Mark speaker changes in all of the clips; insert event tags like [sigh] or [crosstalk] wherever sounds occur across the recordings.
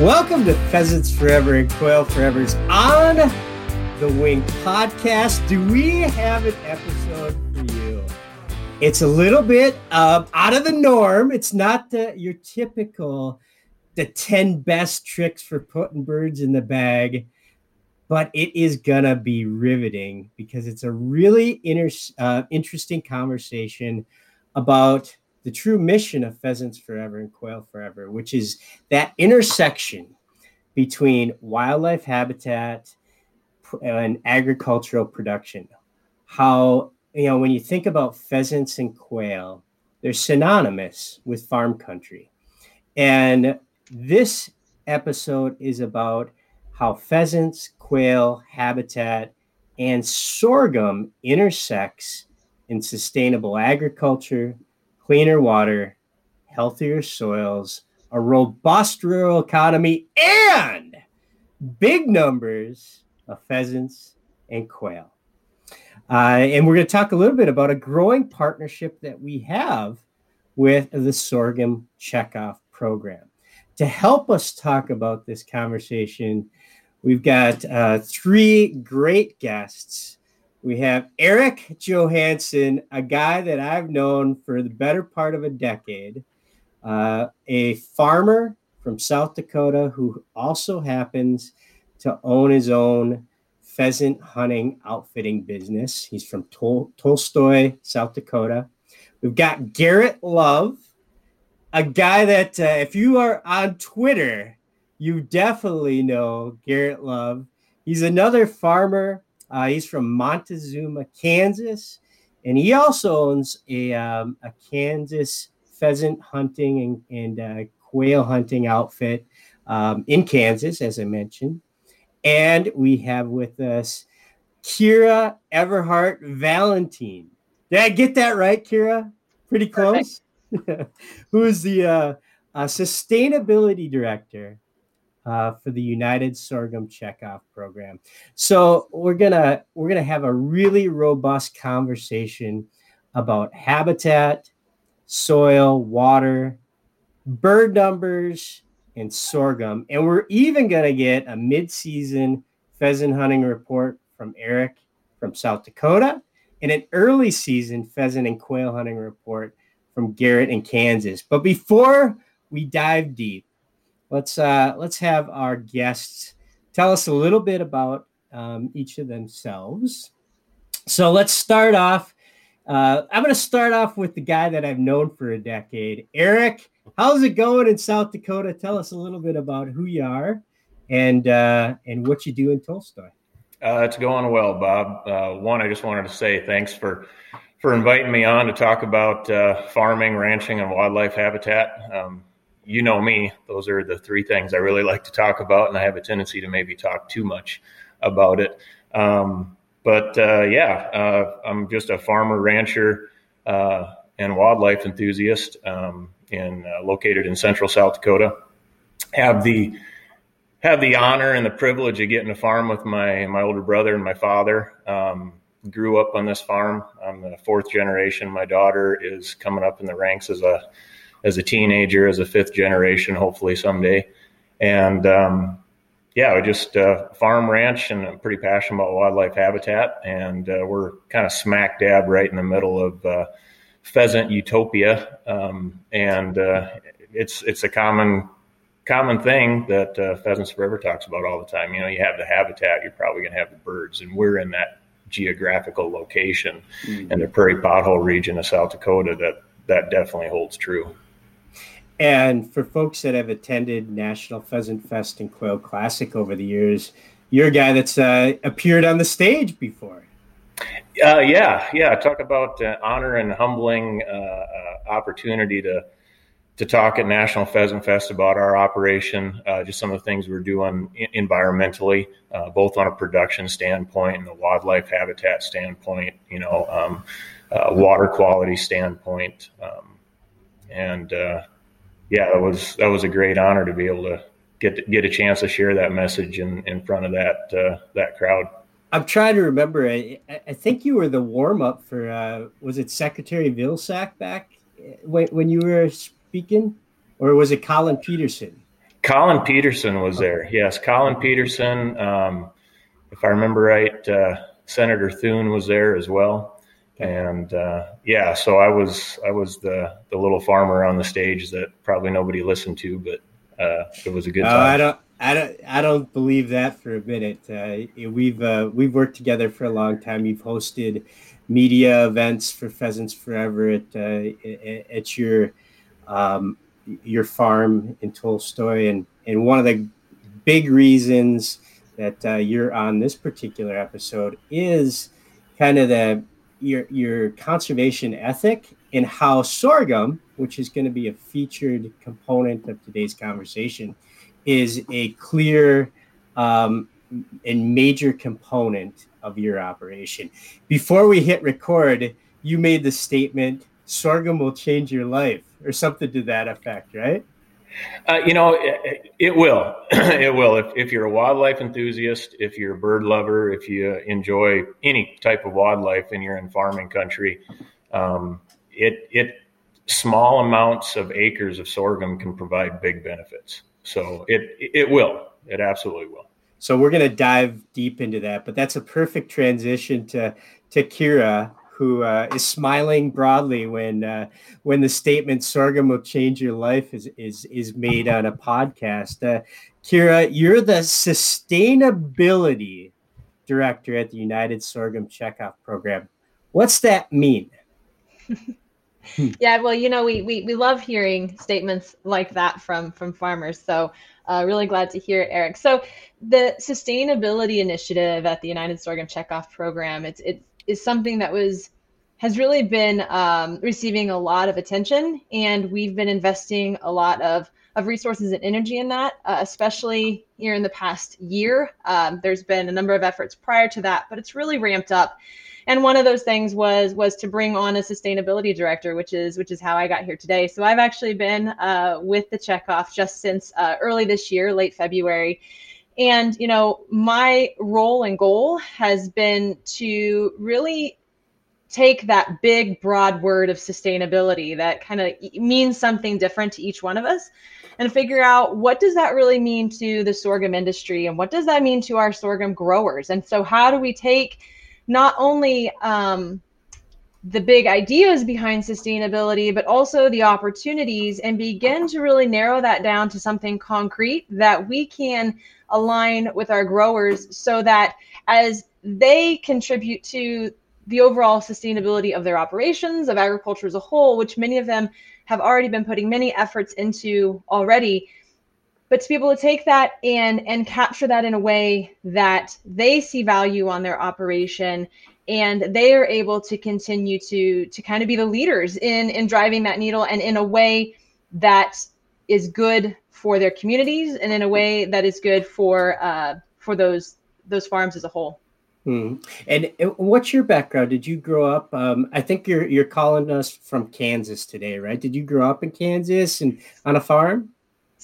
Speaker 1: Welcome to Pheasants Forever and Quail Forever's On the Wing podcast. Do we have an episode for you? It's a little bit uh, out of the norm. It's not the, your typical the 10 best tricks for putting birds in the bag, but it is gonna be riveting because it's a really inter- uh, interesting conversation about the true mission of Pheasants Forever and Quail Forever, which is that intersection between wildlife habitat and agricultural production. How, you know, when you think about pheasants and quail, they're synonymous with farm country. And this episode is about how pheasants, quail, habitat, and sorghum intersects in sustainable agriculture, cleaner water, healthier soils, a robust rural economy, and big numbers of pheasants and quail. Uh, and we're going to talk a little bit about a growing partnership that we have with the Sorghum Checkoff program. To help us talk about this conversation, we've got uh, three great guests we have Eric Johansson, a guy that I've known for the better part of a decade, uh, a farmer from South Dakota who also happens to own his own pheasant hunting outfitting business. He's from Tol- Tolstoy, South Dakota. We've got Garrett Love, a guy that, uh, if you are on Twitter, you definitely know Garrett Love. He's another farmer uh, he's from Montezuma, Kansas, and he also owns a, um, a Kansas pheasant hunting and, and uh, quail hunting outfit um, in Kansas, as I mentioned. And we have with us Kira Everhart Valentine. Did I get that right, Kira? Pretty close. [laughs] Who is the uh, uh, sustainability director uh, for the United Sorghum Checkoff program. So we're gonna we're gonna have a really robust conversation about habitat, soil, water, bird numbers, and sorghum. And we're even gonna get a mid-season pheasant hunting report from Eric from South Dakota, and an early season pheasant and quail hunting report from Garrett in Kansas. But before we dive deep, let's uh, let's have our guests tell us a little bit about um, each of themselves. So let's start off. Uh, I'm going to start off with the guy that I've known for a decade, Eric. How's it going in South Dakota? Tell us a little bit about who you are and uh, and what you do in Tolstoy.
Speaker 2: Uh, it's going well, Bob. Uh, one, I just wanted to say thanks for for inviting me on to talk about uh, farming, ranching, and wildlife habitat. Um, you know me; those are the three things I really like to talk about, and I have a tendency to maybe talk too much about it. Um, but uh, yeah, uh, I'm just a farmer, rancher, uh, and wildlife enthusiast, um, in uh, located in central South Dakota. Have the have the honor and the privilege of getting to farm with my my older brother and my father. Um, grew up on this farm. I'm the fourth generation. My daughter is coming up in the ranks as a as a teenager, as a fifth generation, hopefully someday. And um, yeah, we just uh, farm ranch, and I'm pretty passionate about wildlife habitat. And uh, we're kind of smack dab right in the middle of uh, pheasant utopia, um, and uh, it's it's a common common thing that uh, Pheasants Forever talks about all the time. You know, you have the habitat, you're probably going to have the birds, and we're in that geographical location mm-hmm. in the prairie pothole region of South Dakota that that definitely holds true.
Speaker 1: And for folks that have attended National Pheasant Fest and Quail Classic over the years, you're a guy that's uh, appeared on the stage before.
Speaker 2: Uh, yeah, yeah. Talk about uh, honor and humbling uh, uh, opportunity to to talk at National Pheasant Fest about our operation, uh, just some of the things we're doing environmentally, both on a production standpoint and a wildlife habitat standpoint. You know, um, water quality standpoint, um, and yeah, that was that was a great honor to be able to get to, get a chance to share that message in, in front of that uh, that crowd.
Speaker 1: I'm trying to remember. I, I think you were the warm up for uh, was it Secretary Vilsack back when when you were speaking, or was it Collin Peterson?
Speaker 2: Collin Peterson was there. Yes, Collin Peterson. Um, if I remember right, uh, Senator Thune was there as well. And uh, yeah, so I was I was the the little farmer on the stage that probably nobody listened to, but uh, it was a good time.
Speaker 1: I don't I don't I don't believe that for a minute. Uh, we've uh, we've worked together for a long time. You've hosted media events for Pheasants Forever at uh, at your um, your farm in Tolstoy, and and one of the big reasons that uh, you're on this particular episode is kind of the your your conservation ethic and how sorghum, which is going to be a featured component of today's conversation, is a clear um, and major component of your operation. Before we hit record, you made the statement sorghum will change your life or something to that effect, right?
Speaker 2: Uh, you know, it, it will. [clears throat] it will. If, if, you're a wildlife enthusiast, if you're a bird lover, if you enjoy any type of wildlife and you're in farming country, um, it it small amounts of acres of sorghum can provide big benefits. So it it will. It absolutely will.
Speaker 1: So we're going to dive deep into that, but that's a perfect transition to to Kira, who uh, is smiling broadly when uh, when the statement "sorghum will change your life" is is is made on a podcast. Uh, Kira, you're the sustainability director at the United Sorghum Checkoff Program. What's that mean? [laughs]
Speaker 3: yeah, well, you know, we, we we love hearing statements like that from from farmers. So uh, really glad to hear it, Eric. So the sustainability initiative at the United Sorghum Checkoff Program, it's it is something that was has really been um, receiving a lot of attention, and we've been investing a lot of of resources and energy in that, uh, especially here in the past year. Um, there's been a number of efforts prior to that, but it's really ramped up. And one of those things was was to bring on a sustainability director, which is which is how I got here today. So I've actually been uh, with the checkoff just since uh, early this year, late February, and, you know, my role and goal has been to really take that big, broad word of sustainability that kind of means something different to each one of us and figure out what does that really mean to the sorghum industry and what does that mean to our sorghum growers. And so how do we take not only um, the big ideas behind sustainability, but also the opportunities and begin to really narrow that down to something concrete that we can align with our growers so that as they contribute to the overall sustainability of their operations, of agriculture as a whole, which many of them have already been putting many efforts into already. But to be able to take that and and capture that in a way that they see value on their operation and they are able to continue to to kind of be the leaders in in driving that needle and in a way that is good for their communities and in a way that is good for uh, for those those farms as a whole.
Speaker 1: Hmm. And what's your background? Did you grow up? Um, I think you're you're calling us from Kansas today, right? Did you grow up in Kansas and on a farm?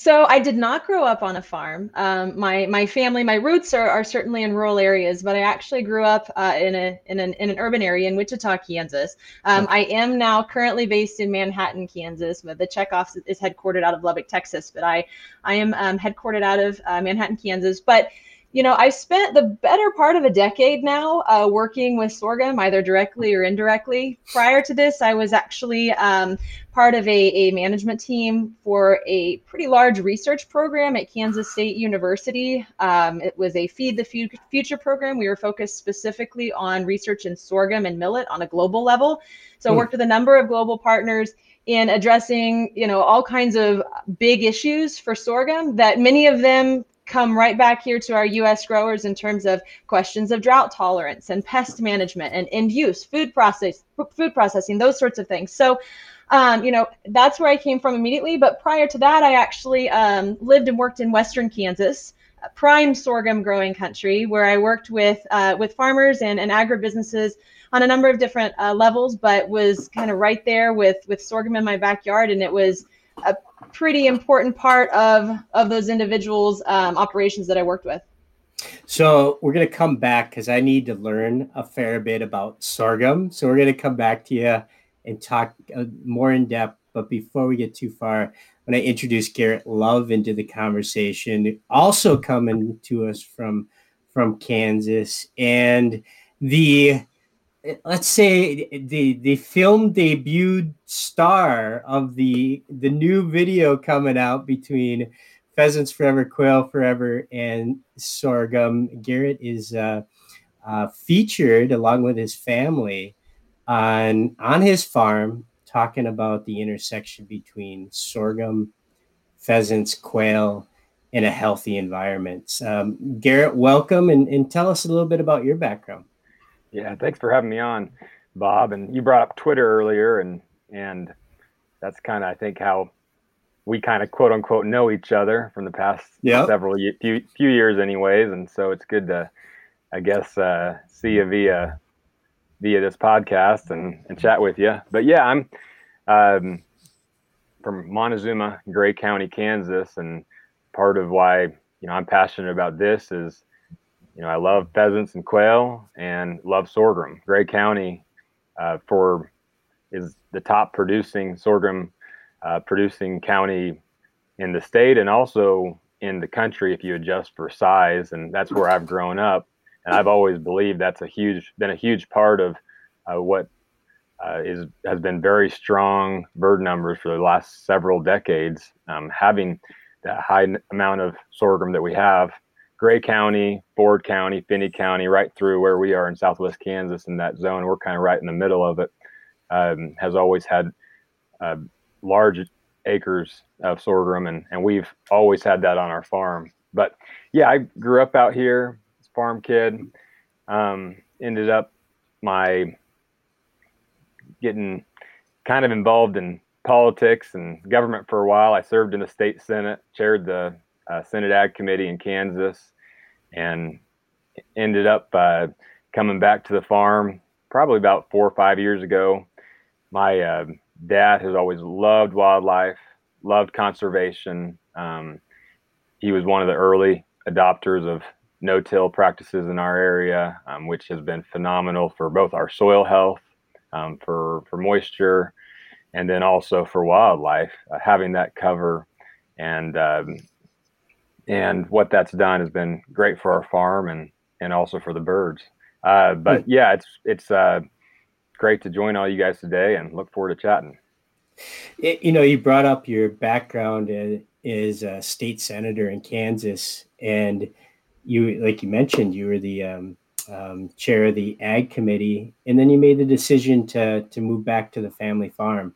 Speaker 3: So I did not grow up on a farm. Um, my my family, my roots are, are certainly in rural areas, but I actually grew up uh, in a in an in an urban area in Wichita, Kansas. Um, I am now currently based in Manhattan, Kansas. But the checkoff is headquartered out of Lubbock, Texas, but I I am um, headquartered out of uh, Manhattan, Kansas. But you know, I spent the better part of a decade now uh, working with sorghum, either directly or indirectly. Prior to this, I was actually um, part of a, a management team for a pretty large research program at Kansas State University. Um, it was a Feed the Future program. We were focused specifically on research in sorghum and millet on a global level. So I hmm. worked with a number of global partners in addressing, you know, all kinds of big issues for sorghum that many of them come right back here to our US growers in terms of questions of drought tolerance and pest management and end use, food process, food processing, those sorts of things. So, um, you know, that's where I came from immediately. But prior to that, I actually um, lived and worked in Western Kansas, prime sorghum growing country, where I worked with uh, with farmers and, and agribusinesses on a number of different uh, levels, but was kind of right there with with sorghum in my backyard, and it was a pretty important part of of those individuals' um, operations that I worked with.
Speaker 1: So we're going to come back because I need to learn a fair bit about sorghum. So we're going to come back to you and talk uh, more in depth But before we get too far, when I introduce Garrett Love into the conversation, also coming to us from from Kansas, and the let's say the the film debut star of the the new video coming out between pheasants forever quail forever and sorghum. Garrett is uh, uh, featured along with his family on on his farm talking about the intersection between sorghum pheasants quail in a healthy environment. Um, garrett welcome and, and tell us a little bit about your background
Speaker 4: yeah, thanks for having me on, Bob. And you brought up Twitter earlier, and and that's kind of I think how we kind of quote unquote know each other from the past yep. several few few years, anyways. And so it's good to, I guess, uh, see you via via this podcast and and chat with you. But yeah, I'm um, from Montezuma, Gray County, Kansas, and part of why you know I'm passionate about this is you know, I love pheasants and quail and love sorghum. Gray County uh, for is the top producing sorghum uh, producing county in the state and also in the country if you adjust for size. And that's where I've grown up. And I've always believed that's a huge been a huge part of uh, what uh, is has been very strong bird numbers for the last several decades. Um, having that high amount of sorghum that we have Gray County, Ford County, Finney County, right through where we are in Southwest Kansas in that zone. We're kind of right in the middle of it. Um, has always had uh, large acres of sorghum, and and we've always had that on our farm. But yeah, I grew up out here, as farm kid. Um, ended up my getting kind of involved in politics and government for a while. I served in the state senate, chaired the uh, Senate Ag Committee in Kansas, and ended up uh, coming back to the farm probably about four or five years ago. My uh, dad has always loved wildlife, loved conservation. Um, he was one of the early adopters of no-till practices in our area, um, which has been phenomenal for both our soil health, um, for for moisture, and then also for wildlife. Uh, having that cover and um, and what that's done has been great for our farm and and also for the birds. Uh, but hmm. yeah, it's it's uh, great to join all you guys today and look forward to chatting.
Speaker 1: It, you know, you brought up your background as a state senator in Kansas, and you, like you mentioned, you were the um, um, chair of the ag committee, and then you made the decision to to move back to the family farm.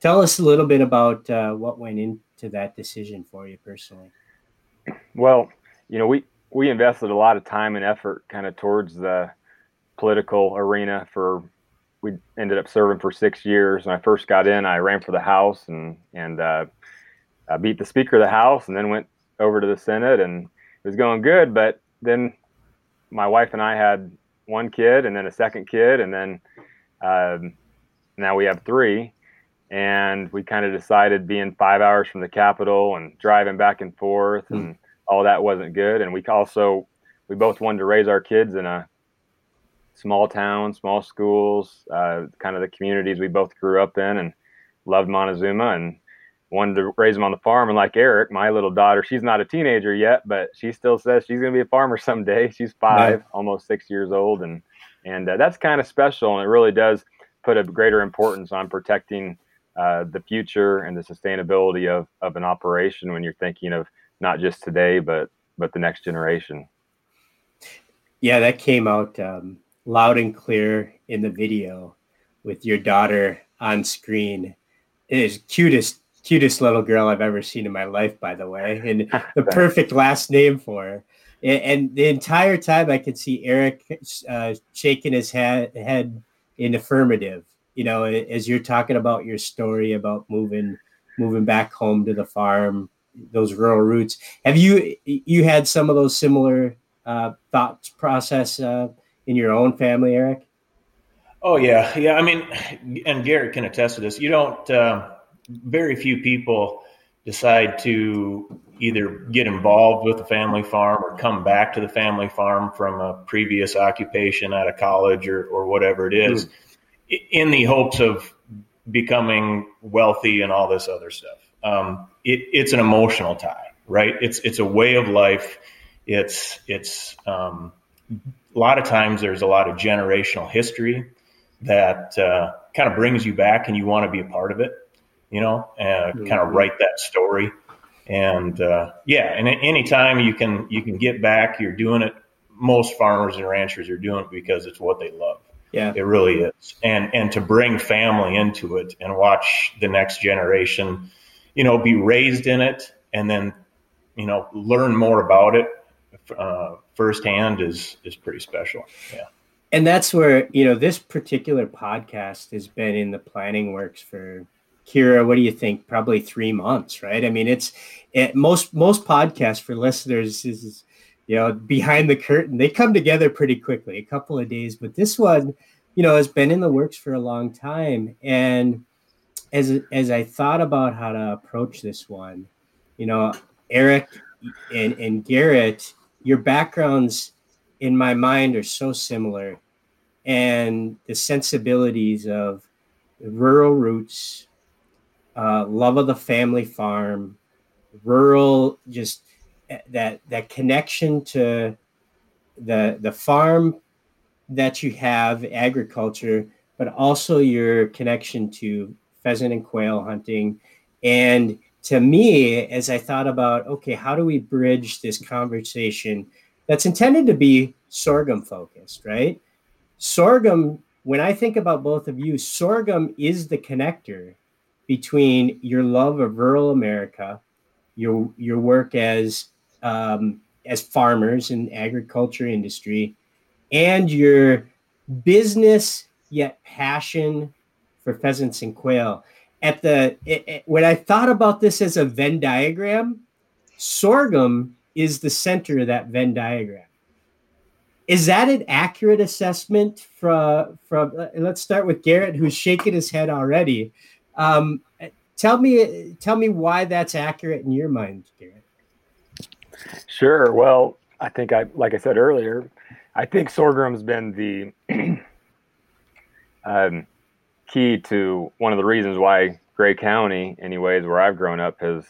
Speaker 1: Tell us a little bit about uh, what went into that decision for you personally.
Speaker 4: Well, you know, we we invested a lot of time and effort kind of towards the political arena for we ended up serving for six years. When I first got in, I ran for the House and and uh, I beat the Speaker of the House, and then went over to the Senate, and it was going good. But then my wife and I had one kid, and then a second kid, and then um, now we have three and we kind of decided being five hours from the capital and driving back and forth mm. and all that wasn't good. And we also we both wanted to raise our kids in a small town, small schools, uh, kind of the communities we both grew up in, and loved Montezuma and wanted to raise them on the farm. And like Eric, my little daughter, she's not a teenager yet, but she still says she's going to be a farmer [laughs] someday. She's five, almost six years old, and and uh, that's kind of special, and it really does put a greater importance on protecting uh, the future and the sustainability of, of an operation when you're thinking of not just today but but the next generation.
Speaker 1: Yeah that came out um, loud and clear in the video with your daughter on screen. It is cutest cutest little girl i've ever seen in my life by the way and [laughs] the perfect last name for her. And, the entire time i could see eric uh, shaking his head, head in affirmative you know, as you're talking about your story about moving moving back home to the farm, those rural roots, have you you had some of those similar uh, thought process uh, in your own family, Eric?
Speaker 2: Oh yeah, yeah. I mean, and Garrett can attest to this. You don't. Uh, very few people decide to either get involved with the family farm or come back to the family farm from a previous occupation out of college or, or whatever it is. Mm in the hopes of becoming wealthy and all this other stuff. Um, it, it's an emotional tie, right? It's it's a way of life. It's it's um, a lot of times there's a lot of generational history that uh, kind of brings you back, and you want to be a part of it. You know, uh, mm-hmm. kind of write that story. And uh, yeah, and anytime you can you can get back, you're doing it. Most farmers and ranchers are doing it because it's what they love.
Speaker 1: Yeah,
Speaker 2: it really is. And and to bring family into it and watch the next generation, you know, be raised in it, and then you know learn more about it uh, firsthand is is pretty special. Yeah.
Speaker 1: And that's where you know this particular podcast has been in the planning works for Kira, what do you think? Probably three months, right? I mean, it's it, most most podcasts for listeners is, is, you know behind the curtain. They come together pretty quickly, a couple of days. But this one, you know, has been in the works for a long time. And as as I thought about how to approach this one, you know, Eric and and Garrett, your backgrounds in my mind are so similar, and the sensibilities of rural roots uh, love of the family farm, rural, just that that connection to the the farm that you have, agriculture, but also your connection to pheasant and quail hunting. And to me, as I thought about, okay, how do we bridge this conversation that's intended to be sorghum focused, right? Sorghum, when I think about both of you, sorghum is the connector between your love of rural America, your your work as um, as farmers in agriculture industry, and your business yet passion for pheasants and quail. At the it, it, when I thought about this as a Venn diagram, sorghum is the center of that Venn diagram. Is that an accurate assessment from from? Uh, let's start with Garrett, who's shaking his head already. Um, tell me, tell me why that's accurate in your mind, Garrett.
Speaker 4: Sure. Well, I think I, like I said earlier, I think sorghum's been the [clears throat] um, key to one of the reasons why Gray County, anyways, where I've grown up, has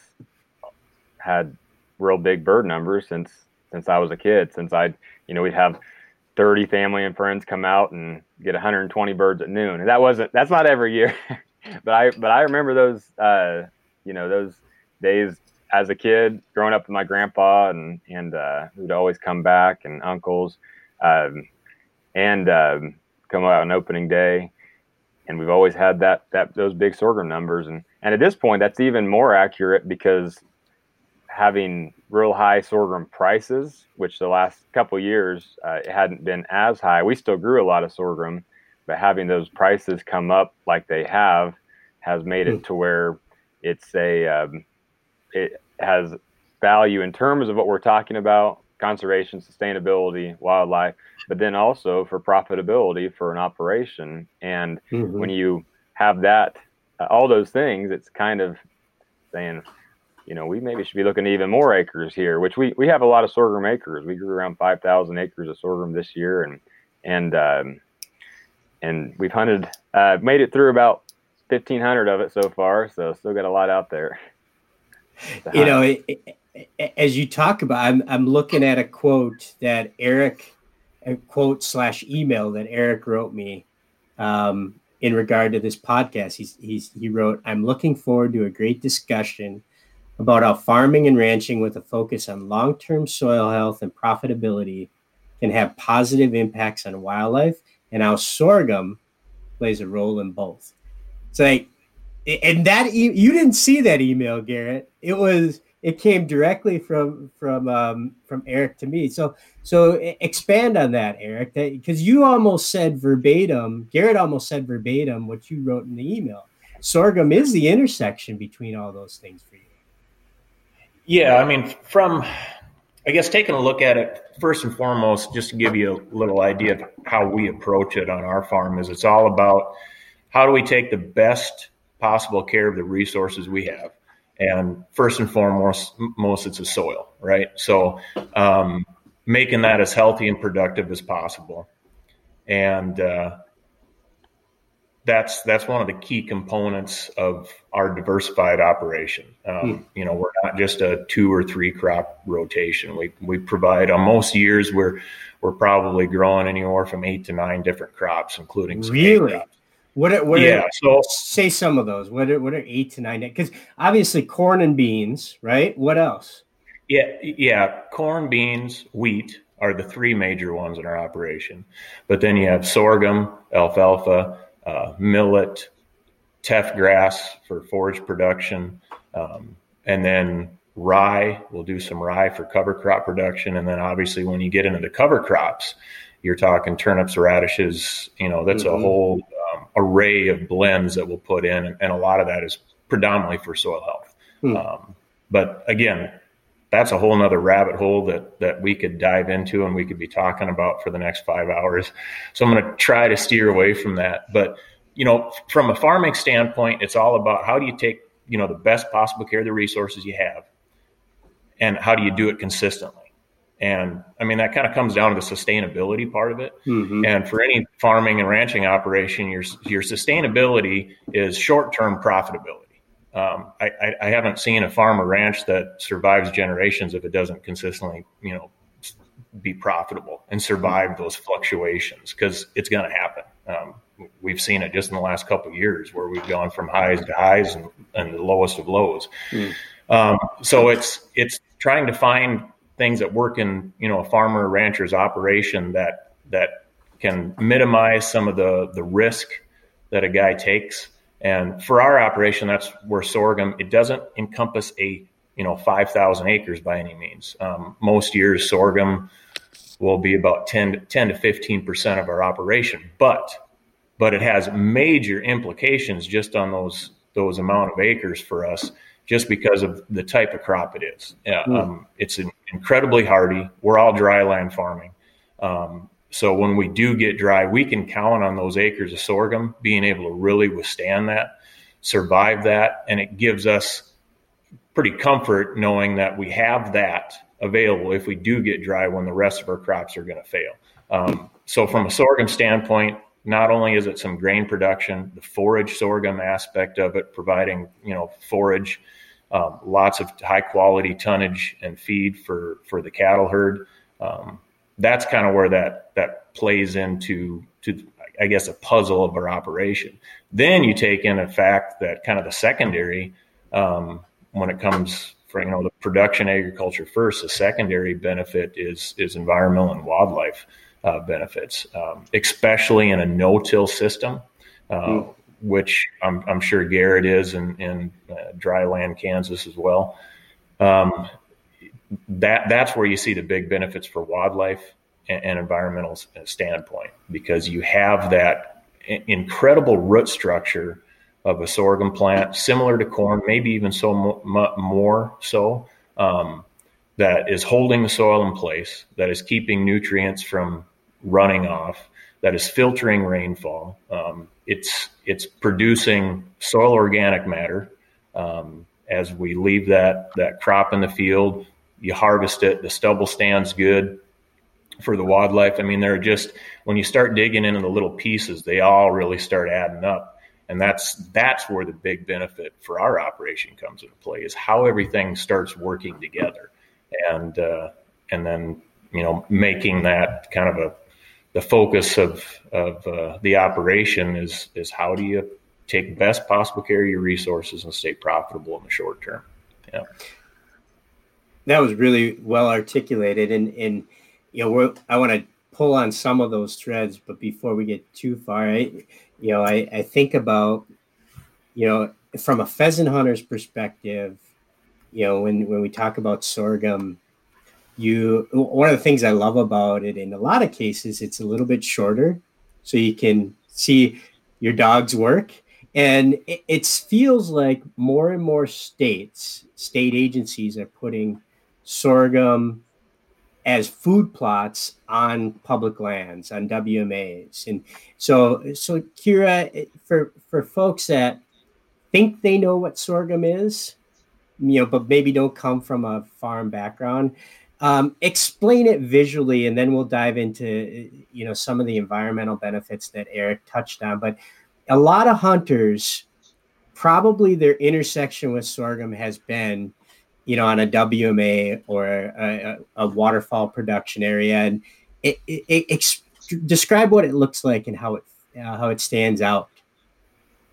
Speaker 4: had real big bird numbers since since I was a kid. Since I, you know, we'd have 30 family and friends come out and get 120 birds at noon. And that wasn't that's not every year. [laughs] but I but I remember those uh, you know those days as a kid growing up with my grandpa and and uh, who'd always come back and uncles um, and um, come out on opening day. And we've always had that that those big sorghum numbers. And and at this point that's even more accurate because having real high sorghum prices which the last couple years uh, it hadn't been as high. We still grew a lot of sorghum but having those prices come up like they have has made it hmm. to where it's a um, it has value in terms of what we're talking about conservation sustainability wildlife but then also for profitability for an operation and mm-hmm. when you have that uh, all those things it's kind of saying you know we maybe should be looking at even more acres here which we we have a lot of sorghum acres we grew around 5000 acres of sorghum this year and and um, and we've hunted, uh, made it through about 1500 of it so far. So still got a lot out there.
Speaker 1: You know, it, it, as you talk about, I'm, I'm looking at a quote that Eric, a quote slash email that Eric wrote me um, in regard to this podcast. He's, he's, he wrote, I'm looking forward to a great discussion about how farming and ranching with a focus on long-term soil health and profitability can have positive impacts on wildlife and how sorghum plays a role in both. So, like, and that e- you didn't see that email, Garrett. It was it came directly from from um, from Eric to me. So so expand on that, Eric, because you almost said verbatim. Garrett almost said verbatim what you wrote in the email. Sorghum is the intersection between all those things for you.
Speaker 2: Yeah, I mean, from I guess taking a look at it first and foremost, just to give you a little idea of how we approach it on our farm, is it's all about how do we take the best possible care of the resources we have, and first and foremost, most it's a soil, right? So um, making that as healthy and productive as possible, and uh, that's that's one of the key components of our diversified operation. Um, hmm. You know, we're not just a two or three crop rotation. We we provide on most years we're we're probably growing anywhere from eight to nine different crops, including
Speaker 1: really. What are, what yeah, are, so say some of those. What are, what are eight to nine? Because obviously corn and beans, right? What else?
Speaker 2: Yeah, yeah, corn, beans, wheat are the three major ones in our operation. But then you have sorghum, alfalfa, uh, millet, teff grass for forage production, um, and then rye. We'll do some rye for cover crop production, and then obviously when you get into the cover crops, you're talking turnips, radishes. You know, that's mm-hmm. a whole array of blends that we'll put in, and a lot of that is predominantly for soil health. Mm. Um, but again, that's a whole nother rabbit hole that that we could dive into and we could be talking about for the next five hours. So I'm going to try to steer away from that. But you know, from a farming standpoint, it's all about how do you take you know the best possible care of the resources you have, and how do you do it consistently. And I mean that kind of comes down to the sustainability part of it. Mm-hmm. And for any farming and ranching operation, your your sustainability is short term profitability um, I, I, haven't seen a farm or ranch that survives generations if it doesn't consistently, you know, be profitable and survive those fluctuations because it's going to happen. Um, we've seen it just in the last couple of years where we've gone from highs to highs and, and the lowest of lows. Mm. Um, so it's it's trying to find things that work in you know a farmer rancher's operation that that can minimize some of the the risk that a guy takes. And for our operation, that's where sorghum, it doesn't encompass a, you know, 5,000 acres by any means. Um, most years, sorghum will be about 10, 10 to 15% of our operation, but, but it has major implications just on those, those amount of acres for us, just because of the type of crop it is. Mm. Um, it's incredibly hardy. We're all dry land farming. Um, so when we do get dry, we can count on those acres of sorghum being able to really withstand that, survive that, and it gives us pretty comfort knowing that we have that available if we do get dry when the rest of our crops are going to fail. Um, so from a sorghum standpoint, not only is it some grain production, the forage sorghum aspect of it, providing you know forage, um, lots of high quality tonnage and feed for for the cattle herd. Um, that's kind of where that that plays into to I guess a puzzle of our operation. Then you take in a fact that kind of the secondary um, when it comes for you know the production agriculture first, the secondary benefit is is environmental and wildlife uh, benefits, um, especially in a no-till system. Uh, mm. Which I'm, I'm, sure Garrett is in, in uh, dry land Kansas as well. Um, that that's where you see the big benefits for wildlife and, and environmental standpoint because you have that incredible root structure of a sorghum plant, similar to corn, maybe even so mo- more so, um, that is holding the soil in place, that is keeping nutrients from running off, that is filtering rainfall. Um, it's it's producing soil organic matter. Um, as we leave that that crop in the field, you harvest it, the stubble stands good for the wildlife. I mean, they're just when you start digging into the little pieces, they all really start adding up. And that's that's where the big benefit for our operation comes into play is how everything starts working together, and uh, and then you know making that kind of a the focus of of uh, the operation is is how do you take best possible care of your resources and stay profitable in the short term. Yeah
Speaker 1: that was really well articulated and and you know i want to pull on some of those threads but before we get too far I, you know I, I think about you know from a pheasant hunter's perspective you know when when we talk about sorghum you one of the things i love about it in a lot of cases it's a little bit shorter so you can see your dog's work and it, it feels like more and more states state agencies are putting sorghum as food plots on public lands on WMAs. And so so Kira for for folks that think they know what sorghum is, you know, but maybe don't come from a farm background, um, explain it visually, and then we'll dive into you know some of the environmental benefits that Eric touched on. But a lot of hunters probably their intersection with sorghum has been you know on a wma or a, a, a waterfowl production area and it, it, it, describe what it looks like and how it uh, how it stands out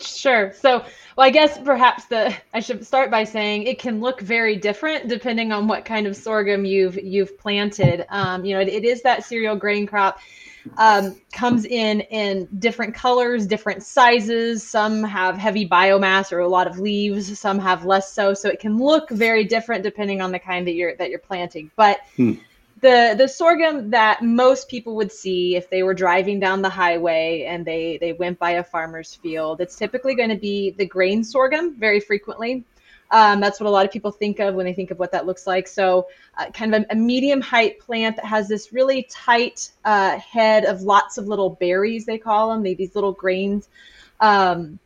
Speaker 3: Sure. So, well, I guess perhaps the I should start by saying it can look very different depending on what kind of sorghum you've you've planted. Um, you know, it, it is that cereal grain crop. Um, comes in in different colors, different sizes. Some have heavy biomass or a lot of leaves. Some have less so. So it can look very different depending on the kind that you're that you're planting. But hmm the the sorghum that most people would see if they were driving down the highway and they they went by a farmer's field. It's typically going to be the grain sorghum very frequently. Um, that's what a lot of people think of when they think of what that looks like. So uh, kind of a, a, medium height plant that has this really tight uh, head of lots of little berries they call them they, these little grains. Um,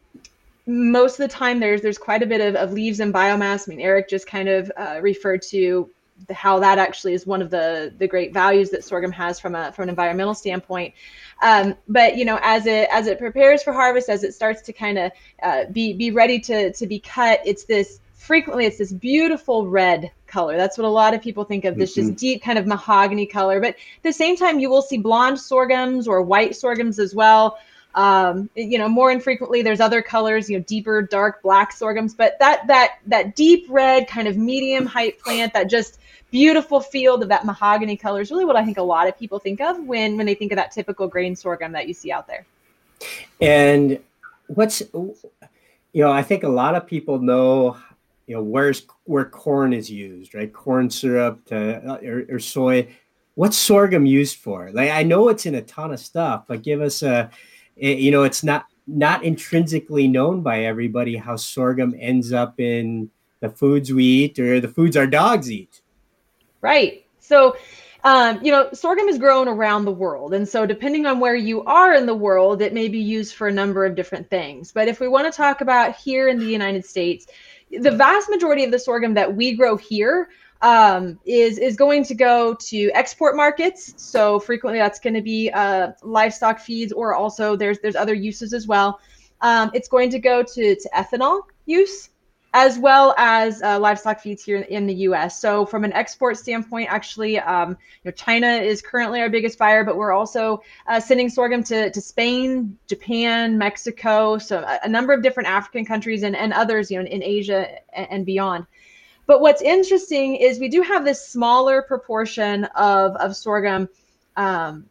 Speaker 3: most of the time there's there's quite a bit of, of leaves and biomass. I mean eric just kind of uh, referred to how that actually is one of the the great values that sorghum has from a from an environmental standpoint. Um, but you know, as it as it prepares for harvest, as it starts to kind of uh, be be ready to to be cut, it's this frequently it's this beautiful red color. That's what a lot of people think of. This mm-hmm. just deep kind of mahogany color. But at the same time, you will see blonde sorghums or white sorghums as well. Um, you know, more infrequently, there's other colors, you know, deeper, dark black sorghums, but that that that deep red kind of medium height plant that just beautiful field of that mahogany color is really what I think a lot of people think of when when they think of that typical grain sorghum that you see out there.
Speaker 1: And what's you know, I think a lot of people know you know where's where corn is used, right? Corn syrup to, uh, or, or soy. What's sorghum used for? Like I know it's in a ton of stuff, but give us a you know, it's not not intrinsically known by everybody how sorghum ends up in the foods we eat or the foods our dogs eat.
Speaker 3: Right. So, um, you know, sorghum is grown around the world. And so, depending on where you are in the world, it may be used for a number of different things. But if we want to talk about here in the United States, the vast majority of the sorghum that we grow here um, is is going to go to export markets. So frequently, that's going to be uh, livestock feeds, or also there's there's other uses as well. Um, it's going to go to to ethanol use as well as uh, livestock feeds here in the U.S. So from an export standpoint, actually, um, you know, China is currently our biggest buyer, but we're also uh, sending sorghum to, to Spain, Japan, Mexico, so a, a, number of different African countries and, and others, you know, in Asia and, and beyond. But what's interesting is we do have this smaller proportion of, of sorghum um,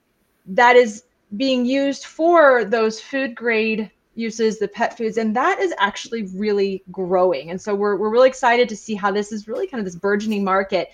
Speaker 3: that is being used for those food grade uses the pet foods and that is actually really growing. And so we're, we're really excited to see how this is really kind of this burgeoning market.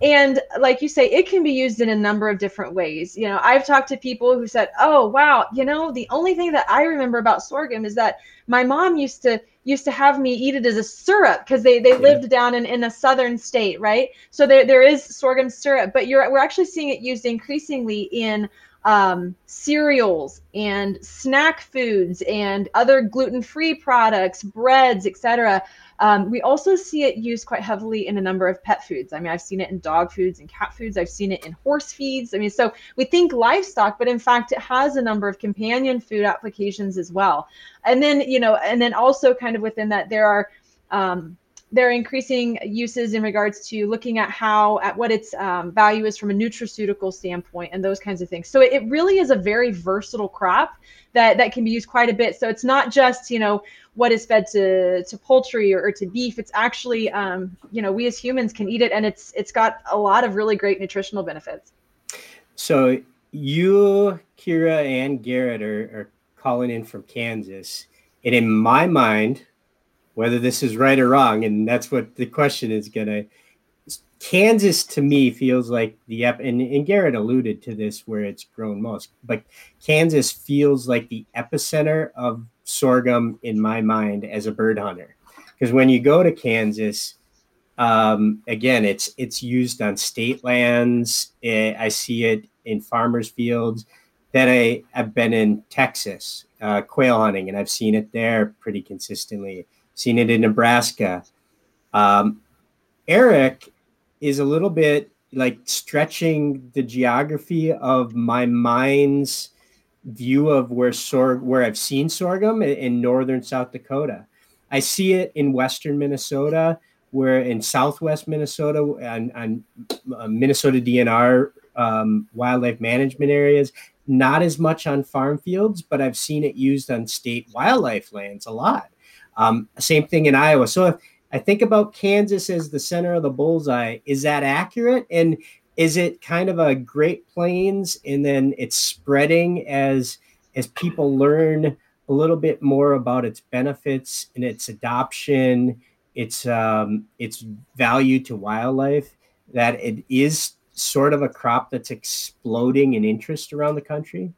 Speaker 3: And like you say it can be used in a number of different ways. You know i've talked to people who said oh wow you know the only thing that i remember about sorghum is that my mom used to used to have me eat it as a syrup because they, they yeah. lived down in, in a southern state right so there, there is sorghum syrup but you're we're actually seeing it used increasingly in um, cereals and snack foods and other gluten-free products, breads, etc. Um, we also see it used quite heavily in a number of pet foods. I mean, I've seen it in dog foods and cat foods. I've seen it in horse feeds. I mean, so we think livestock, but in fact, it has a number of companion food applications as well. And then, you know, and then also kind of within that, there are um, there are increasing uses in regards to looking at how at what its um, value is from a nutraceutical standpoint and those kinds of things. So it really is a very versatile crop that that can be used quite a bit. So it's not just you know what is fed to to poultry or, or to beef. It's actually um, you know we as humans can eat it and it's it's got a lot of really great nutritional benefits.
Speaker 1: So you kira and garrett are, are calling in from kansas. And in my mind whether this is right or wrong, and that's what the question is gonna. Kansas to me feels like the ep, and, and Garrett alluded to this where it's grown most, but Kansas feels like the epicenter of sorghum in my mind as a bird hunter, because when you go to Kansas, um, again, it's it's used on state lands. It, I see it in farmers' fields. Then I I've been in Texas uh, quail hunting, and I've seen it there pretty consistently seen it in Nebraska. Um, Eric is a little bit like stretching the geography of my mind's view of where sorg where I've seen sorghum in, in northern South Dakota. I see it in western Minnesota, where in southwest Minnesota and, and uh, Minnesota DNR um, wildlife management areas. Not as much on farm fields, but I've seen it used on state wildlife lands a lot. Um, same thing in Iowa. So if I think about Kansas as the center of the bullseye, is that accurate? And is it kind of a Great Plains and then it's spreading as as people learn a little bit more about its benefits and its adoption, its um, its value to wildlife, that it is sort of a crop that's exploding in interest around the country?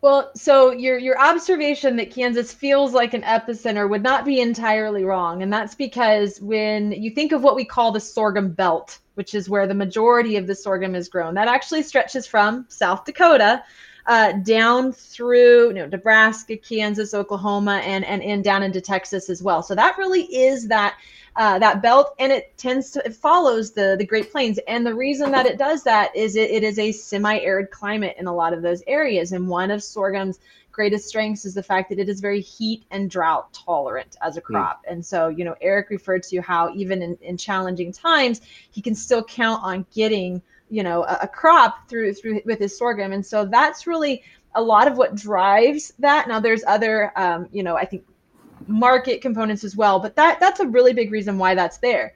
Speaker 3: Well, so your your observation that Kansas feels like an epicenter would not be entirely wrong, and that's because when you think of what we call the sorghum belt, which is where the majority of the sorghum is grown, that actually stretches from South Dakota uh, down through you know Nebraska, Kansas, Oklahoma, and and and down into Texas as well. So that really is that uh, that belt, and it tends to it follows the the Great Plains. And the reason that it does that is it, it is a semi-arid climate in a lot of those areas. And one of sorghum's greatest strengths is the fact that it is very heat and drought tolerant as a hmm. crop. Mm. And so, you know, Eric referred to how even in, in challenging times, he can still count on getting, you know, a, a crop through through with his sorghum. And so that's really a lot of what drives that. Now, there's other, um, you know, I think market components as well. But that that's a really big reason why that's there.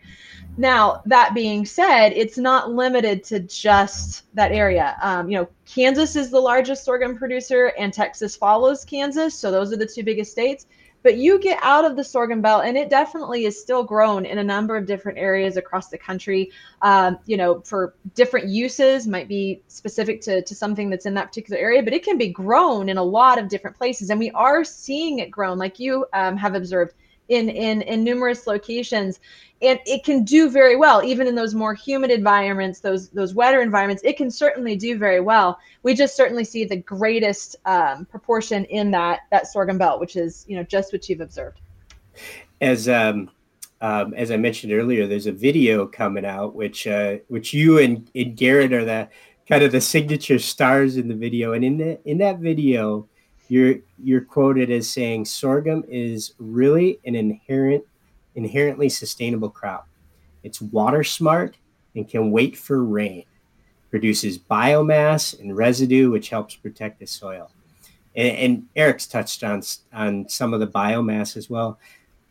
Speaker 3: Now, that being said, it's not limited to just that area. Um, you know, Kansas is the largest sorghum producer, and Texas follows Kansas. So those are the two biggest states. But you get out of the sorghum belt, and it definitely is still grown in a number of different areas across the country. Um, you know, for different uses, might be specific to, to something that's in that particular area, but it can be grown in a lot of different places. And we are seeing it grown, like you um, have observed in, in, in numerous locations. And it can do very well even in those more humid environments those those wetter environments it can certainly do very well. We just certainly see the greatest um, proportion in that that sorghum belt which is you know just what you've observed.
Speaker 1: As um, um, as I mentioned earlier, there's a video coming out which uh, which you and, and Garrett are the kind of the signature stars in the video. And in the in that video, you're you're quoted as saying sorghum is really an inherent inherently sustainable crop. It's water smart and can wait for rain. Produces biomass and residue, which helps protect the soil. And, and Eric's touched on on some of the biomass as well.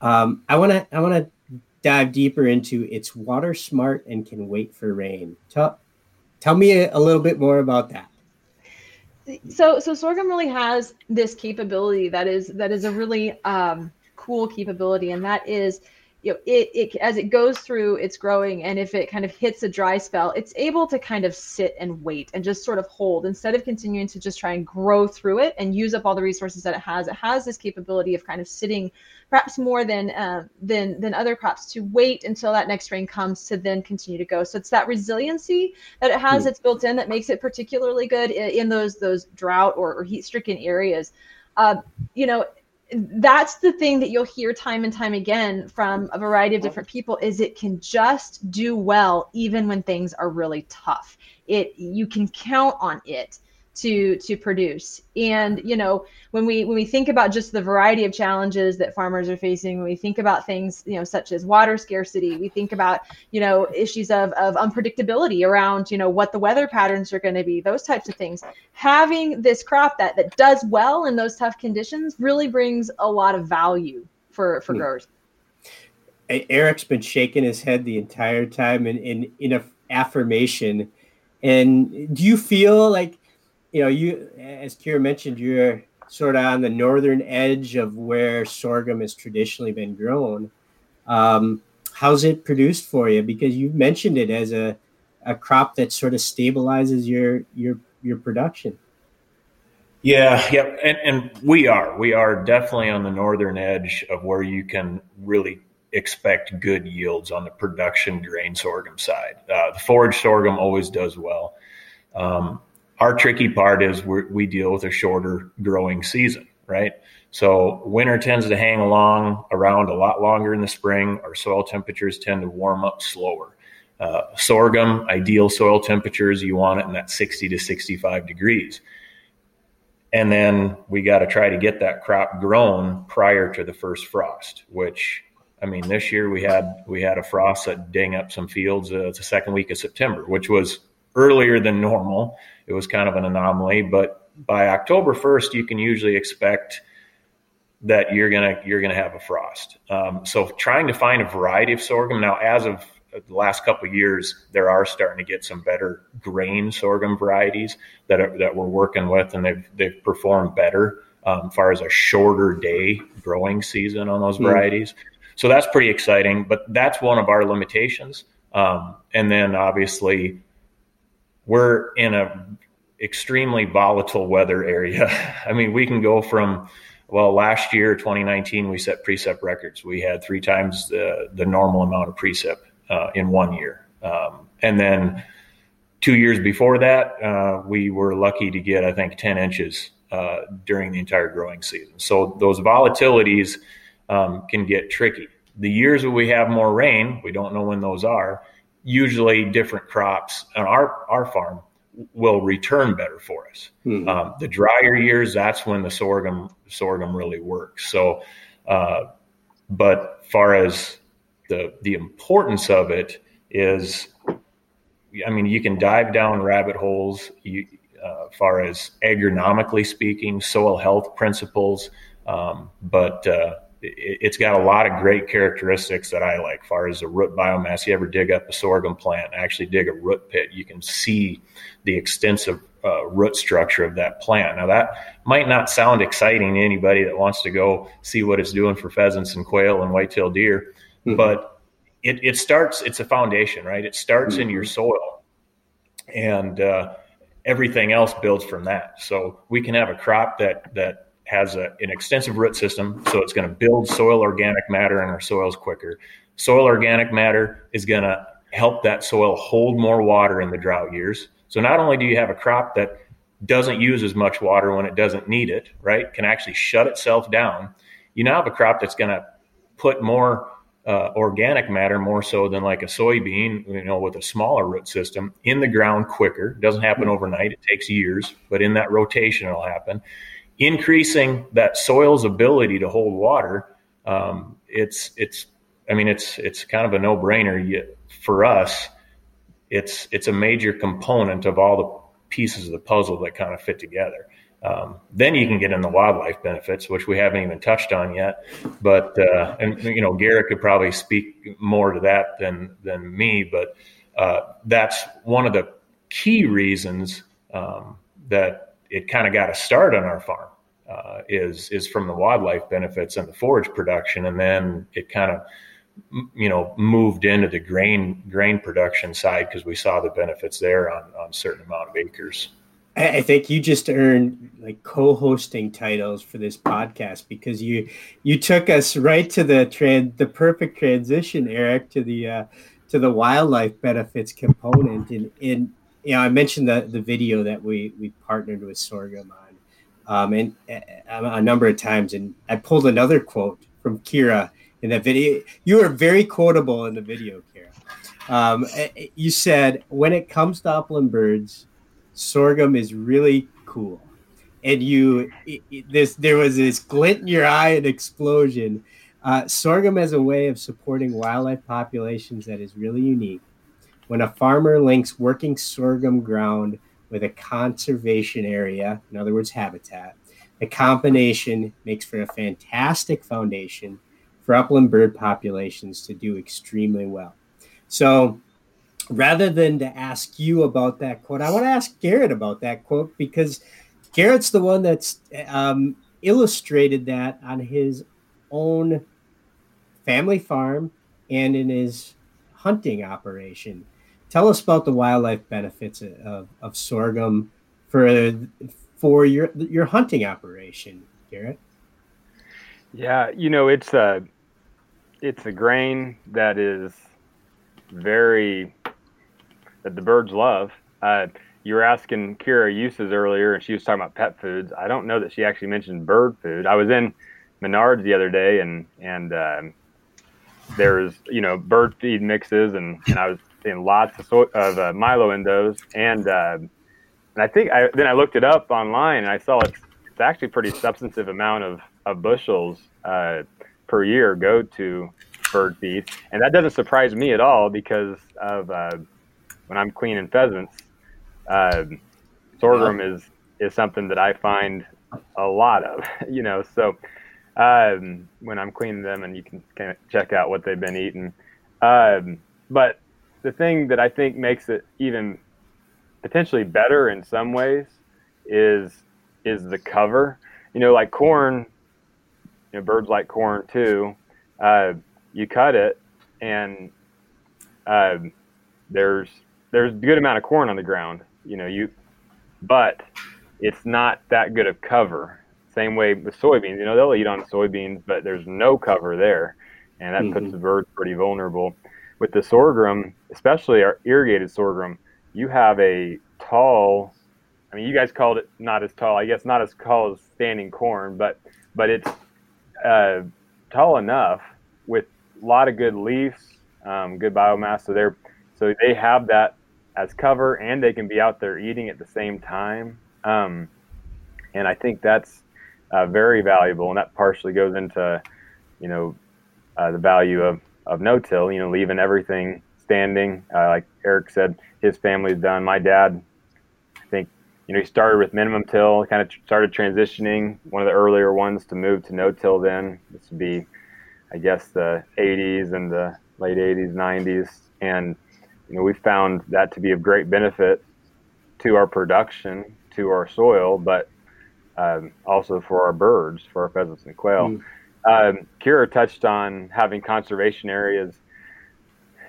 Speaker 1: Um, I want to I want to dive deeper into it's water smart and can wait for rain. Tell tell me a, a little bit more about that
Speaker 3: so so sorghum really has this capability that is that is a really um, cool capability, and that is you know it, it as it goes through its growing and if it kind of hits a dry spell it's able to kind of sit and wait and just sort of hold instead of continuing to just try and grow through it and use up all the resources that it has. It has this capability of kind of sitting perhaps more than uh, than than other crops to wait until that next rain comes to then continue to go. So it's that resiliency that it has mm. that's built in that makes it particularly good in, in those those drought or, or heat stricken areas. Uh, you know that's the thing that you'll hear time and time again from a variety of different people is it can just do well even when things are really tough. It you can count on it to to produce. And you know when we when we think about just the variety of challenges that farmers are facing when we think about things you know such as water scarcity we think about you know issues of, of unpredictability around you know what the weather patterns are going to be those types of things. Having this crop that that does well in those tough conditions really brings a lot of value for for hmm. growers.
Speaker 1: Eric's been shaking his head the entire time in in, in a affirmation. And do you feel like you know, you as Kira mentioned, you're sort of on the northern edge of where sorghum has traditionally been grown. Um, how's it produced for you? Because you mentioned it as a, a crop that sort of stabilizes your your your production.
Speaker 2: Yeah, yep, and, and we are we are definitely on the northern edge of where you can really expect good yields on the production grain sorghum side. Uh, the forage sorghum always does well. Um, our tricky part is we deal with a shorter growing season, right? So winter tends to hang along around a lot longer in the spring. Our soil temperatures tend to warm up slower. Uh, sorghum, ideal soil temperatures, you want it in that 60 to 65 degrees. and then we got to try to get that crop grown prior to the first frost. Which I mean, this year we had we had a frost that dang up some fields uh, the second week of September, which was earlier than normal. It was kind of an anomaly, but by October 1st, you can usually expect that you're gonna you're gonna have a frost. Um, so trying to find a variety of sorghum now, as of the last couple of years, there are starting to get some better grain sorghum varieties that are, that we're working with, and they've they've performed better um, as far as a shorter day growing season on those mm. varieties. So that's pretty exciting, but that's one of our limitations. Um, and then obviously, we're in a extremely volatile weather area. [laughs] I mean, we can go from well, last year, 2019, we set precip records. We had three times the, the normal amount of precip uh, in one year. Um, and then two years before that, uh, we were lucky to get, I think, 10 inches uh, during the entire growing season. So those volatilities um, can get tricky. The years that we have more rain, we don't know when those are, usually different crops on our, our farm will return better for us. Hmm. Um, the drier years, that's when the sorghum sorghum really works. So, uh, but far as the the importance of it is, I mean, you can dive down rabbit holes. You, uh, far as agronomically speaking, soil health principles, um, but uh, it, has got a lot of great characteristics that I like. Far as the root biomass, you ever dig up a sorghum plant, actually dig a root pit, you can see the extensive uh, root structure of that plant. Now that might not sound exciting to anybody that wants to go see what it's doing for pheasants and quail and white-tailed deer, mm-hmm. but it, it starts. It's a foundation, right? It starts mm-hmm. in your soil, and uh, everything else builds from that. So we can have a crop that that has a, an extensive root system, so it's going to build soil organic matter in our soils quicker. Soil organic matter is going to help that soil hold more water in the drought years. So not only do you have a crop that doesn't use as much water when it doesn't need it, right? Can actually shut itself down. You now have a crop that's going to put more uh, organic matter, more so than like a soybean, you know, with a smaller root system in the ground quicker. It doesn't happen overnight. It takes years, but in that rotation, it'll happen increasing that soil's ability to hold water, um, it's it's I mean it's it's kind of a no brainer. For us, it's it's a major component of all the pieces of the puzzle that kind of fit together. Um, then you can get in the wildlife benefits, which we haven't even touched on yet. But uh, and you know, Garrett could probably speak more to that than than me. But uh, that's one of the key reasons um, that it kind of got a start on our farm uh, is is from the wildlife benefits and the forage production, and then it kind of you know moved into the grain grain production side because we saw the benefits there on on certain amount of acres.
Speaker 1: I think you just earned like co-hosting titles for this podcast because you you took us right to the trend the perfect transition, Eric, to the uh, to the wildlife benefits component. And in you know, I mentioned the the video that we we partnered with Sorghum on um, and uh, a number of times. And I pulled another quote from Kira in that video. You are very quotable in the video, Kira. Um, you said, when it comes to upland birds, sorghum is really cool. And you, it, it, this, there was this glint in your eye and explosion. Uh, sorghum as a way of supporting wildlife populations that is really unique. When a farmer links working sorghum ground with a conservation area, in other words, habitat. The combination makes for a fantastic foundation for upland bird populations to do extremely well. So, rather than to ask you about that quote, I want to ask Garrett about that quote because Garrett's the one that's um, illustrated that on his own family farm and in his hunting operation. Tell us about the wildlife benefits of, of sorghum for for your your hunting operation, Garrett.
Speaker 4: Yeah, you know it's a it's a grain that is very that the birds love. Uh, you were asking Kira uses earlier, and she was talking about pet foods. I don't know that she actually mentioned bird food. I was in Menards the other day, and and um, there's you know bird feed mixes, and, and I was in lots of, so- of uh, Milo in those, and uh, and I think I then I looked it up online and I saw it's it's actually pretty substantive amount of, of bushels uh, per year go to bird feed, and that doesn't surprise me at all because of uh, when I'm cleaning pheasants, uh, sorghum yeah. is is something that I find a lot of, [laughs] you know. So um, when I'm cleaning them, and you can kind of check out what they've been eating. Um, but the thing that I think makes it even potentially better in some ways is is the cover. You know, like corn. You know, birds like corn too. Uh, you cut it, and uh, there's there's a good amount of corn on the ground. You know, you, but it's not that good of cover. Same way with soybeans. You know, they'll eat on soybeans, but there's no cover there, and that mm-hmm. puts the birds pretty vulnerable. With the sorghum, especially our irrigated sorghum, you have a tall. I mean, you guys called it not as tall. I guess not as tall as standing corn, but but it's uh, tall enough with a lot of good leaves, um, good biomass. So they're so they have that as cover, and they can be out there eating at the same time. Um, and I think that's uh, very valuable, and that partially goes into you know uh, the value of of no till. You know, leaving everything standing. Uh, like Eric said, his family's done. My dad, I think, you know, he started with minimum till, kind of started transitioning. One of the earlier ones to move to no till. Then this would be I guess the 80s and the late 80s, 90s, and you know we found that to be of great benefit to our production, to our soil, but um, also for our birds, for our pheasants and quail. Mm. Um, Kira touched on having conservation areas,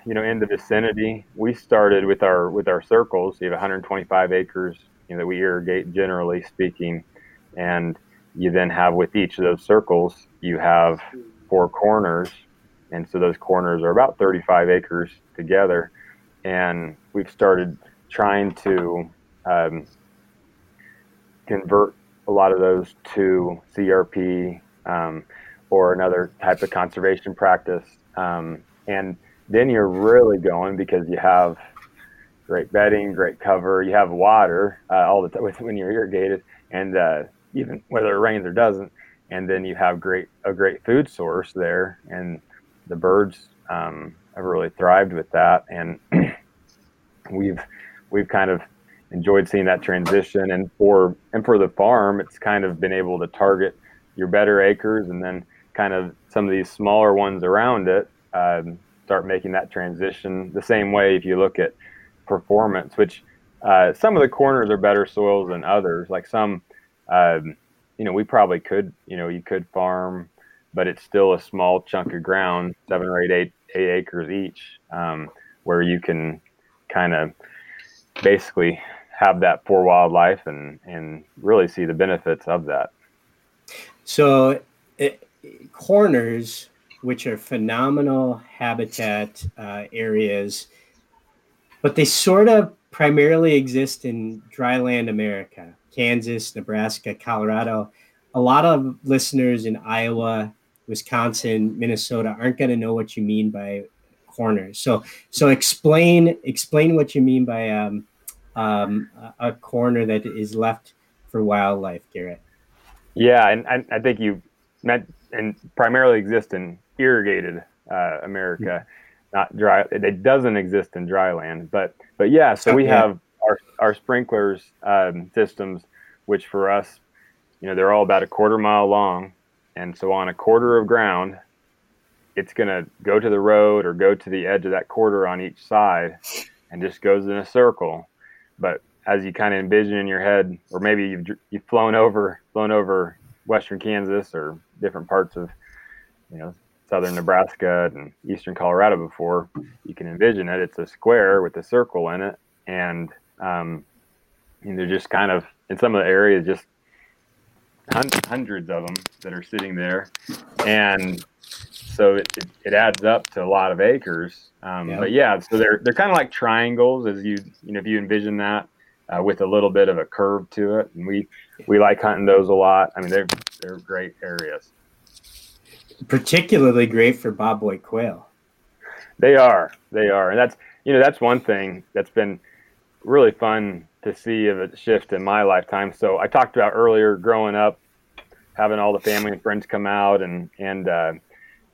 Speaker 4: you know, in the vicinity. We started with our with our circles. You have 125 acres, you know, that we irrigate, generally speaking, and you then have with each of those circles, you have four corners. And so those corners are about 35 acres together. And we've started trying to um, convert a lot of those to CRP um, or another type of conservation practice. Um, and then you're really going because you have great bedding, great cover, you have water uh, all the time [laughs] when you're irrigated, and uh, even whether it rains or doesn't, and then you have great a great food source there, and the birds um, have really thrived with that, and [clears throat] we've we've kind of enjoyed seeing that transition, and for and for the farm, it's kind of been able to target your better acres, and then kind of some of these smaller ones around it um, start making that transition the same way. If you look at performance, which uh, some of the corners are better soils than others, like some. Um, you know, we probably could, you know, you could farm, but it's still a small chunk of ground, seven or eight, eight, eight acres each, um, where you can kind of basically have that for wildlife and, and really see the benefits of that.
Speaker 1: So, it, corners, which are phenomenal habitat uh, areas, but they sort of primarily exist in dryland America. Kansas, Nebraska, Colorado. A lot of listeners in Iowa, Wisconsin, Minnesota aren't going to know what you mean by corners. So, so explain explain what you mean by um, um, a corner that is left for wildlife, Garrett.
Speaker 4: Yeah, and I, I think you meant and primarily exist in irrigated uh, America, not dry. It doesn't exist in dry land, but but yeah. So we have our our sprinklers um, systems, which for us, you know, they're all about a quarter mile long, and so on a quarter of ground, it's going to go to the road or go to the edge of that quarter on each side, and just goes in a circle. But as you kind of envision in your head, or maybe you've you've flown over flown over western Kansas or different parts of, you know, southern Nebraska and eastern Colorado before, you can envision it. It's a square with a circle in it, and um, and they're just kind of in some of the areas just hundreds of them that are sitting there, and so it, it, it adds up to a lot of acres. Um, yeah. But yeah, so they're they're kind of like triangles, as you you know if you envision that uh, with a little bit of a curve to it, and we we like hunting those a lot. I mean, they're they're great areas.
Speaker 1: Particularly great for bobwhite quail.
Speaker 4: They are, they are, and that's you know that's one thing that's been really fun to see of a shift in my lifetime. So I talked about earlier growing up, having all the family and friends come out and and uh,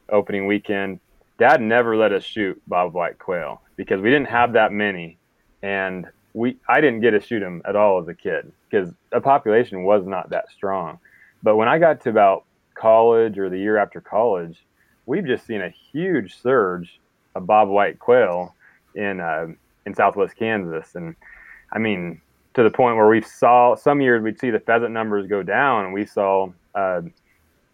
Speaker 4: opening weekend. Dad never let us shoot bob white quail because we didn't have that many, and we I didn't get to shoot them at all as a kid because the population was not that strong. But when I got to about college or the year after college, we've just seen a huge surge of bob white quail in uh, in Southwest Kansas, and I mean to the point where we saw some years we'd see the pheasant numbers go down, and we saw uh,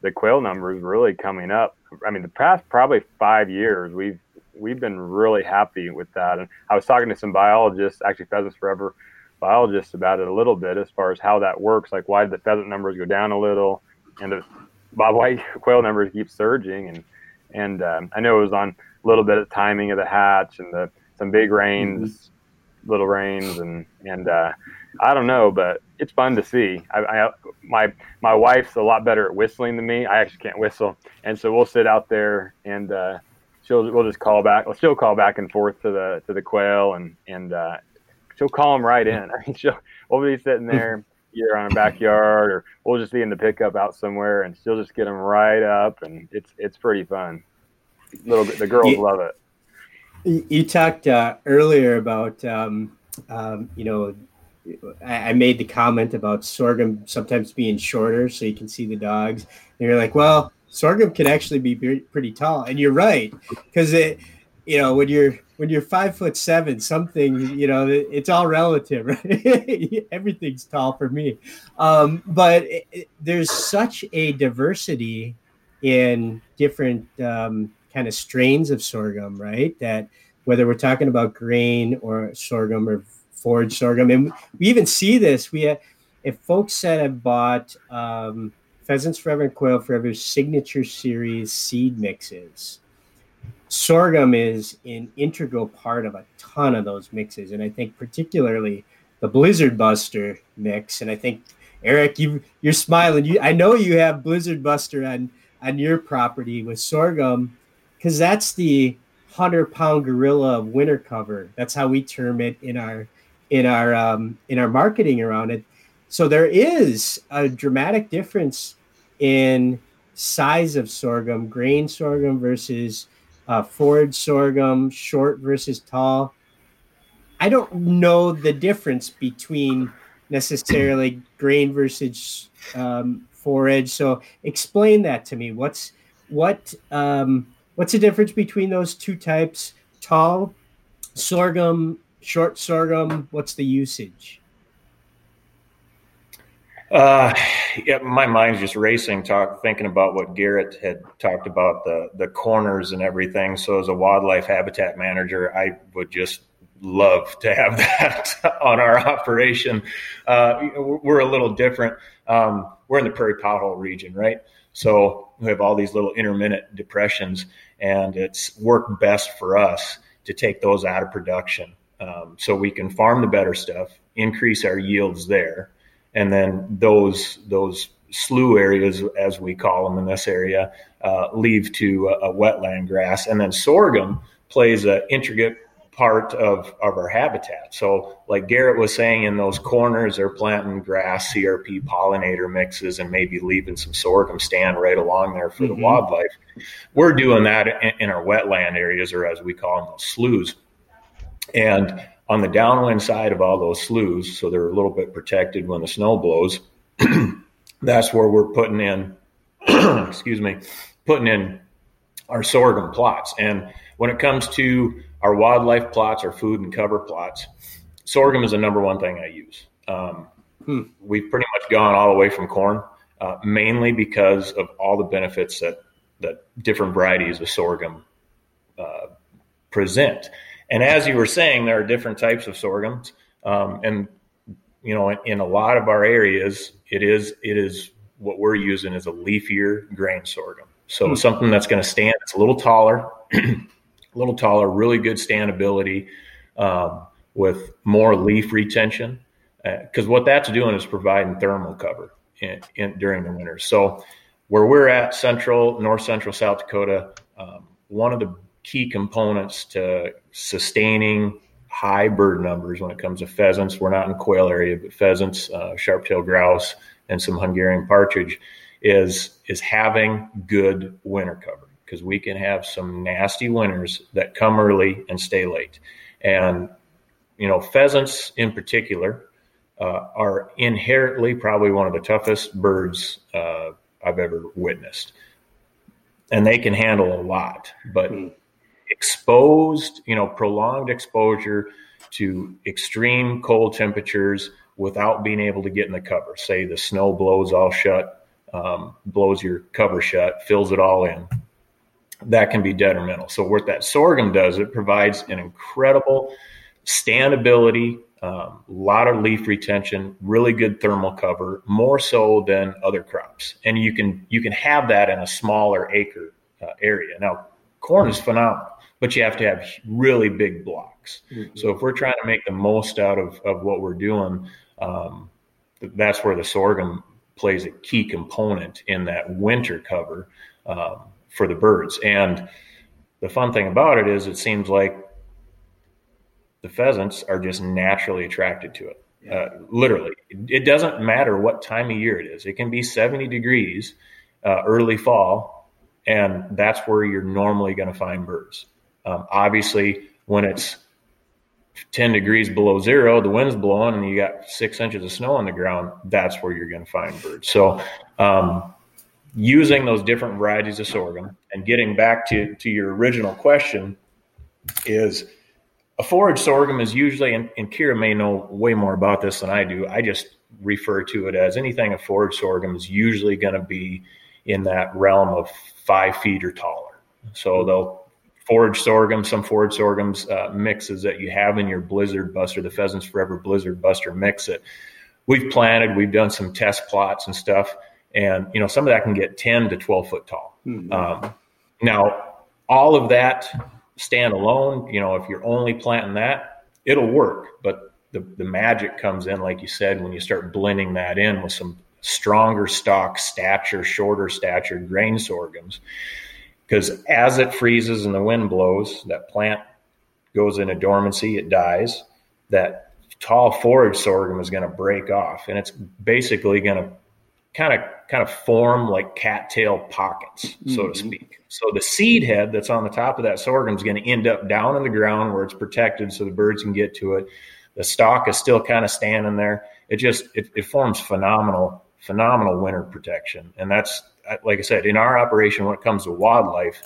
Speaker 4: the quail numbers really coming up. I mean, the past probably five years, we've we've been really happy with that. And I was talking to some biologists, actually Pheasants Forever biologists, about it a little bit as far as how that works. Like, why did the pheasant numbers go down a little, and the bob white [laughs] quail numbers keep surging? And and um, I know it was on a little bit of timing of the hatch and the some big rains, mm-hmm. little rains, and and uh, I don't know, but it's fun to see. I, I, my my wife's a lot better at whistling than me. I actually can't whistle, and so we'll sit out there and uh, she'll we'll just call back. Well, she'll call back and forth to the to the quail, and and uh, she'll call them right in. [laughs] I mean, she'll we'll be sitting there either on a backyard or we'll just be in the pickup out somewhere, and she'll just get them right up, and it's it's pretty fun. Little the girls you, love it.
Speaker 1: You talked uh, earlier about um, um, you know I made the comment about sorghum sometimes being shorter so you can see the dogs. And you're like, well, sorghum can actually be pretty tall, and you're right because it, you know, when you're when you're five foot seven, something you know, it's all relative, [laughs] right? Everything's tall for me, um, but it, it, there's such a diversity in different um, kind of strains of sorghum, right? That whether we're talking about grain or sorghum or forage sorghum. And we even see this. We if folks that have bought um, Pheasants Forever and Quail Forever signature series seed mixes, sorghum is an integral part of a ton of those mixes. And I think particularly the Blizzard Buster mix. And I think Eric, you you're smiling. You I know you have Blizzard Buster on on your property with sorghum because that's the hundred pound gorilla of winter cover. That's how we term it in our in our um, in our marketing around it. So there is a dramatic difference in size of sorghum, grain sorghum versus uh, forage sorghum, short versus tall. I don't know the difference between necessarily grain versus um, forage. So explain that to me. What's what um, what's the difference between those two types? Tall sorghum short sorghum? What's the usage?
Speaker 2: Uh, yeah, my mind's just racing, talk thinking about what Garrett had talked about the the corners and everything. So, as a wildlife habitat manager, I would just love to have [laughs] that on our operation. Uh, we're a little different. Um, we're in the prairie pothole region, right? So we have all these little intermittent depressions, and it's worked best for us to take those out of production um, so we can farm the better stuff, increase our yields there, and then those those slough areas, as we call them in this area, uh, leave to a, a, wetland grass, and then sorghum plays an intricate part of, of our habitat. So, like Garrett was saying, in those corners, they're planting grass, CRP pollinator mixes, and maybe leaving some sorghum stand right along there for mm-hmm. the wildlife. We're doing that in, in, our wetland areas, or as we call them, those sloughs. And on the downwind side of all those sloughs, so they're a little bit protected when the snow blows, [clears throat] that's where we're putting in, [clears throat] excuse me, putting in our sorghum plots. And when it comes to our wildlife plots, our food and cover plots, sorghum is the number one thing I use. Um, hmm. We've pretty much gone all the way from corn, uh, mainly because of all the benefits that that different varieties of sorghum uh, present. And as you were saying, there are different types of sorghums, um, and you know, in, in, a lot of our areas, it is it is what we're using is a leafier grain sorghum. So mm-hmm. something that's going to stand. It's a little taller, [clears throat] a little taller, really good standability, um, with more leaf retention. Because uh, what that's doing is providing thermal cover in, in, during the winter. So where we're at, central, north central South Dakota, um, one of the key components to sustaining high bird numbers when it comes to pheasants. We're not in quail area, but pheasants, uh, sharp-tailed grouse, and some Hungarian partridge is is having good winter cover because we can have some nasty winters that come early and stay late. And you know, pheasants in particular uh, are inherently probably one of the toughest birds uh, I've ever witnessed, and they can handle a lot, but. Mm exposed, you know, prolonged exposure to extreme cold temperatures without being able to get in the cover. Say the snow blows all shut, um, blows your cover shut, fills it all in. That can be detrimental. So what that sorghum does, it provides an incredible standability, a um, lot of leaf retention, really good thermal cover, more so than other crops. And you can you can have that in a smaller acre uh, area. Now, corn is phenomenal but you have to have really big blocks. Mm-hmm. So if we're trying to make the most out of, of what we're doing, um, that's where the sorghum plays a key component in that winter cover um, for the birds. And the fun thing about it is, it seems like the pheasants are just naturally attracted to it. Yeah. Uh, literally, it doesn't matter what time of year it is. It can be 70 degrees uh, early fall, and that's where you're normally going to find birds. Um, obviously, when it's 10 degrees below zero, the wind's blowing, and you got six inches of snow on the ground, that's where you're going to find birds. So, um, using those different varieties of sorghum and getting back to, to your original question is a forage sorghum is usually, and, and Kira may know way more about this than I do. I just refer to it as anything a forage sorghum is usually going to be in that realm of five feet or taller. So they'll forage sorghum, some forage sorghums uh, mixes that you have in your Blizzard Buster, the Pheasants Forever Blizzard Buster mix it. We've planted, we've done some test plots and stuff, and you know some of that can get 10 to 12 foot tall. Mm-hmm. Um, now, all of that stand alone, you know, if you're only planting that, it'll work, but the, the magic comes in, like you said, when you start blending that in with some stronger stock, stature, shorter stature grain sorghums because as it freezes and the wind blows, that plant goes into dormancy, it dies. That tall forage sorghum is going to break off, and it's basically going to kind of kind of form like cattail pockets, so mm-hmm. to speak. So the seed head that's on the top of that sorghum is going to end up down in the ground where it's protected, so the birds can get to it. The stalk is still kind of standing there. It just it, it forms phenomenal phenomenal winter protection, and that's like I said, in our operation, when it comes to wildlife,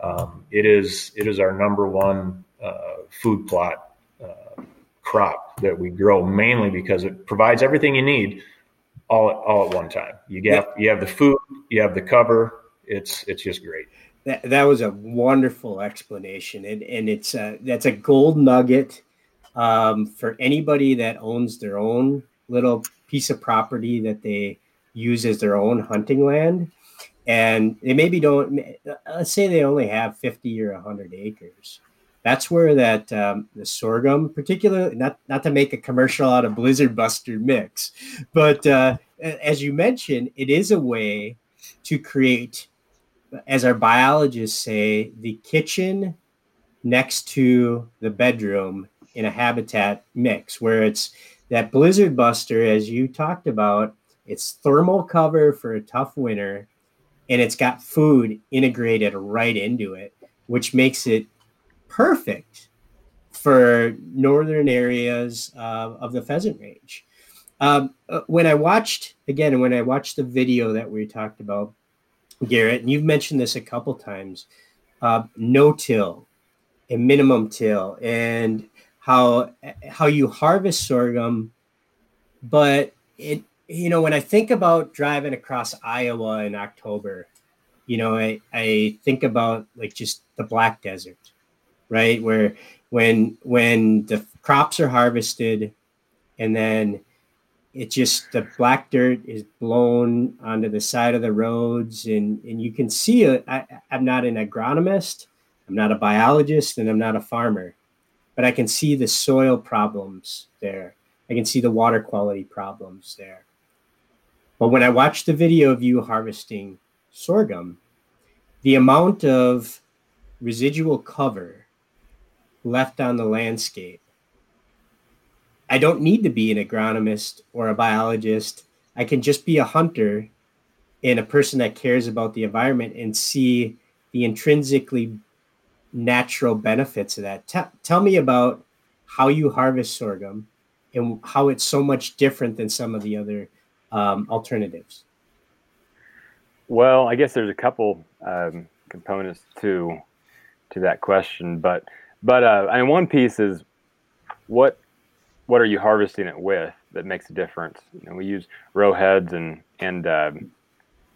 Speaker 2: um, it is it is our number one uh, food plot uh, crop that we grow mainly because it provides everything you need all all at one time. You get you have the food, you have the cover. It's it's just great.
Speaker 1: That, that was a wonderful explanation, and and it's a, that's a gold nugget um, for anybody that owns their own little piece of property that they use as their own hunting land and they maybe don't let's say they only have 50 or 100 acres. That's where that um, the sorghum particularly not not to make a commercial out of blizzard buster mix but uh, as you mentioned it is a way to create as our biologists say the kitchen next to the bedroom in a habitat mix where it's that blizzard buster as you talked about it's thermal cover for a tough winter and it's got food integrated right into it, which makes it perfect for northern areas uh, of the pheasant range. Um, uh, when I watched again, when I watched the video that we talked about, Garrett, and you've mentioned this a couple times, uh, no till and minimum till, and how how you harvest sorghum, but it you know, when I think about driving across Iowa in October, you know, I, I think about like just the black desert, right? Where when when the crops are harvested and then it just the black dirt is blown onto the side of the roads and and you can see it I, i'm not an agronomist i'm not a biologist and i'm not a farmer but i can see the soil problems there i can see the water quality problems there but when I watched the video of you harvesting sorghum, the amount of residual cover left on the landscape I don't need to be an agronomist or a biologist. I can just be a hunter and a person that cares about the environment and see the intrinsically natural benefits of that. T- tell me about how you harvest sorghum and how it's so much different than some of the other um, alternatives.
Speaker 4: Well, I guess there's a couple um, components to to that question, but but uh, I mean, one piece is what what are you harvesting it with that makes a difference? You know, we use row heads and and um,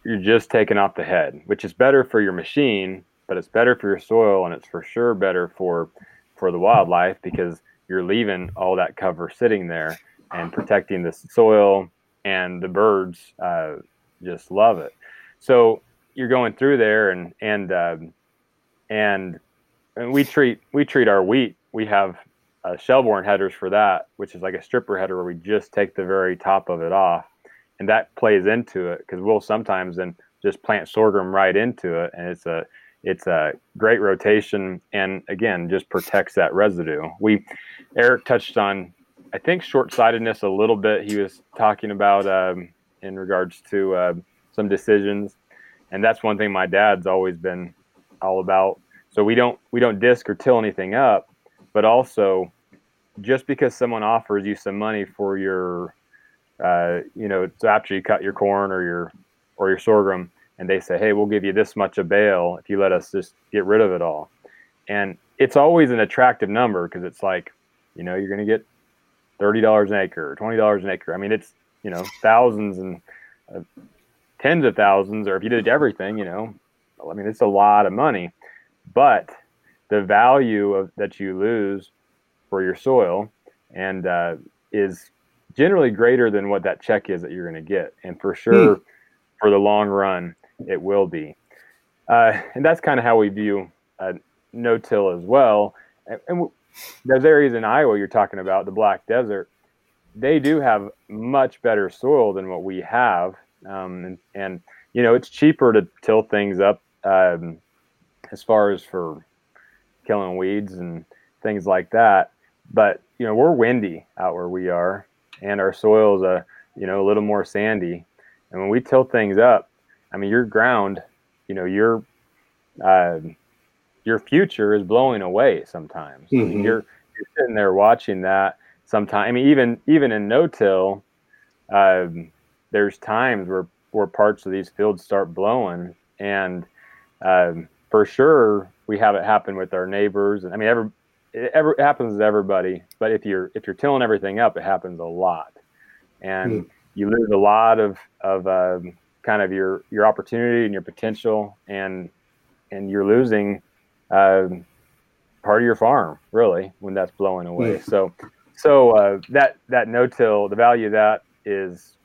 Speaker 4: you're just taking off the head, which is better for your machine, but it's better for your soil and it's for sure better for for the wildlife because you're leaving all that cover sitting there and protecting the soil and the birds uh, just love it. So you're going through there and and um, and and we treat we treat our wheat. We have uh, Shelbourne headers for that, which is like a stripper header where we just take the very top of it off, and that plays into it because we'll sometimes then just plant sorghum right into it, and it's a it's a great rotation and again just protects that residue. We Eric touched on I think short-sightedness a little bit. He was talking about um, in regards to uh, some decisions, and that's one thing my dad's always been all about. So we don't we don't disc or till anything up, but also just because someone offers you some money for your uh, you know so after you cut your corn or your or your sorghum and they say hey we'll give you this much a bale if you let us just get rid of it all and it's always an attractive number because it's like you know you're going to get $30 an acre or $20 an acre. I mean it's you know thousands and uh, tens of thousands or if you did everything you know i mean it's a lot of money. But the value of that you lose for your soil and uh, is generally greater than what that check is that you're going to get. And for sure hmm. for the long run it will be. Uh, and that's kind of how we view uh, no-till as well. And, and those areas in iowa you're talking about the black desert they do have much better soil than what we have um, and, and, you know it's cheaper to till things up um, as far as for killing weeds and things like that. But you know, we're windy out where we are, and our soil is a you know a little more sandy. And when we till things up, I mean, your ground, you know, your uh, your future is blowing away sometimes. Mm-hmm. I mean, mm-hmm. you're you're sitting there watching that. Sometimes, I mean, even even in no-till, um, there's times where where parts of these fields start blowing, and um, for sure we have it happen with our neighbors and i mean every it, ever, it happens to everybody but if you're if you're tilling everything up it happens a lot and mm. you lose a lot of of um, kind of your your opportunity and your potential and and you're losing um, part of your farm really when that's blowing away mm. so so uh, that that no-till the value of that is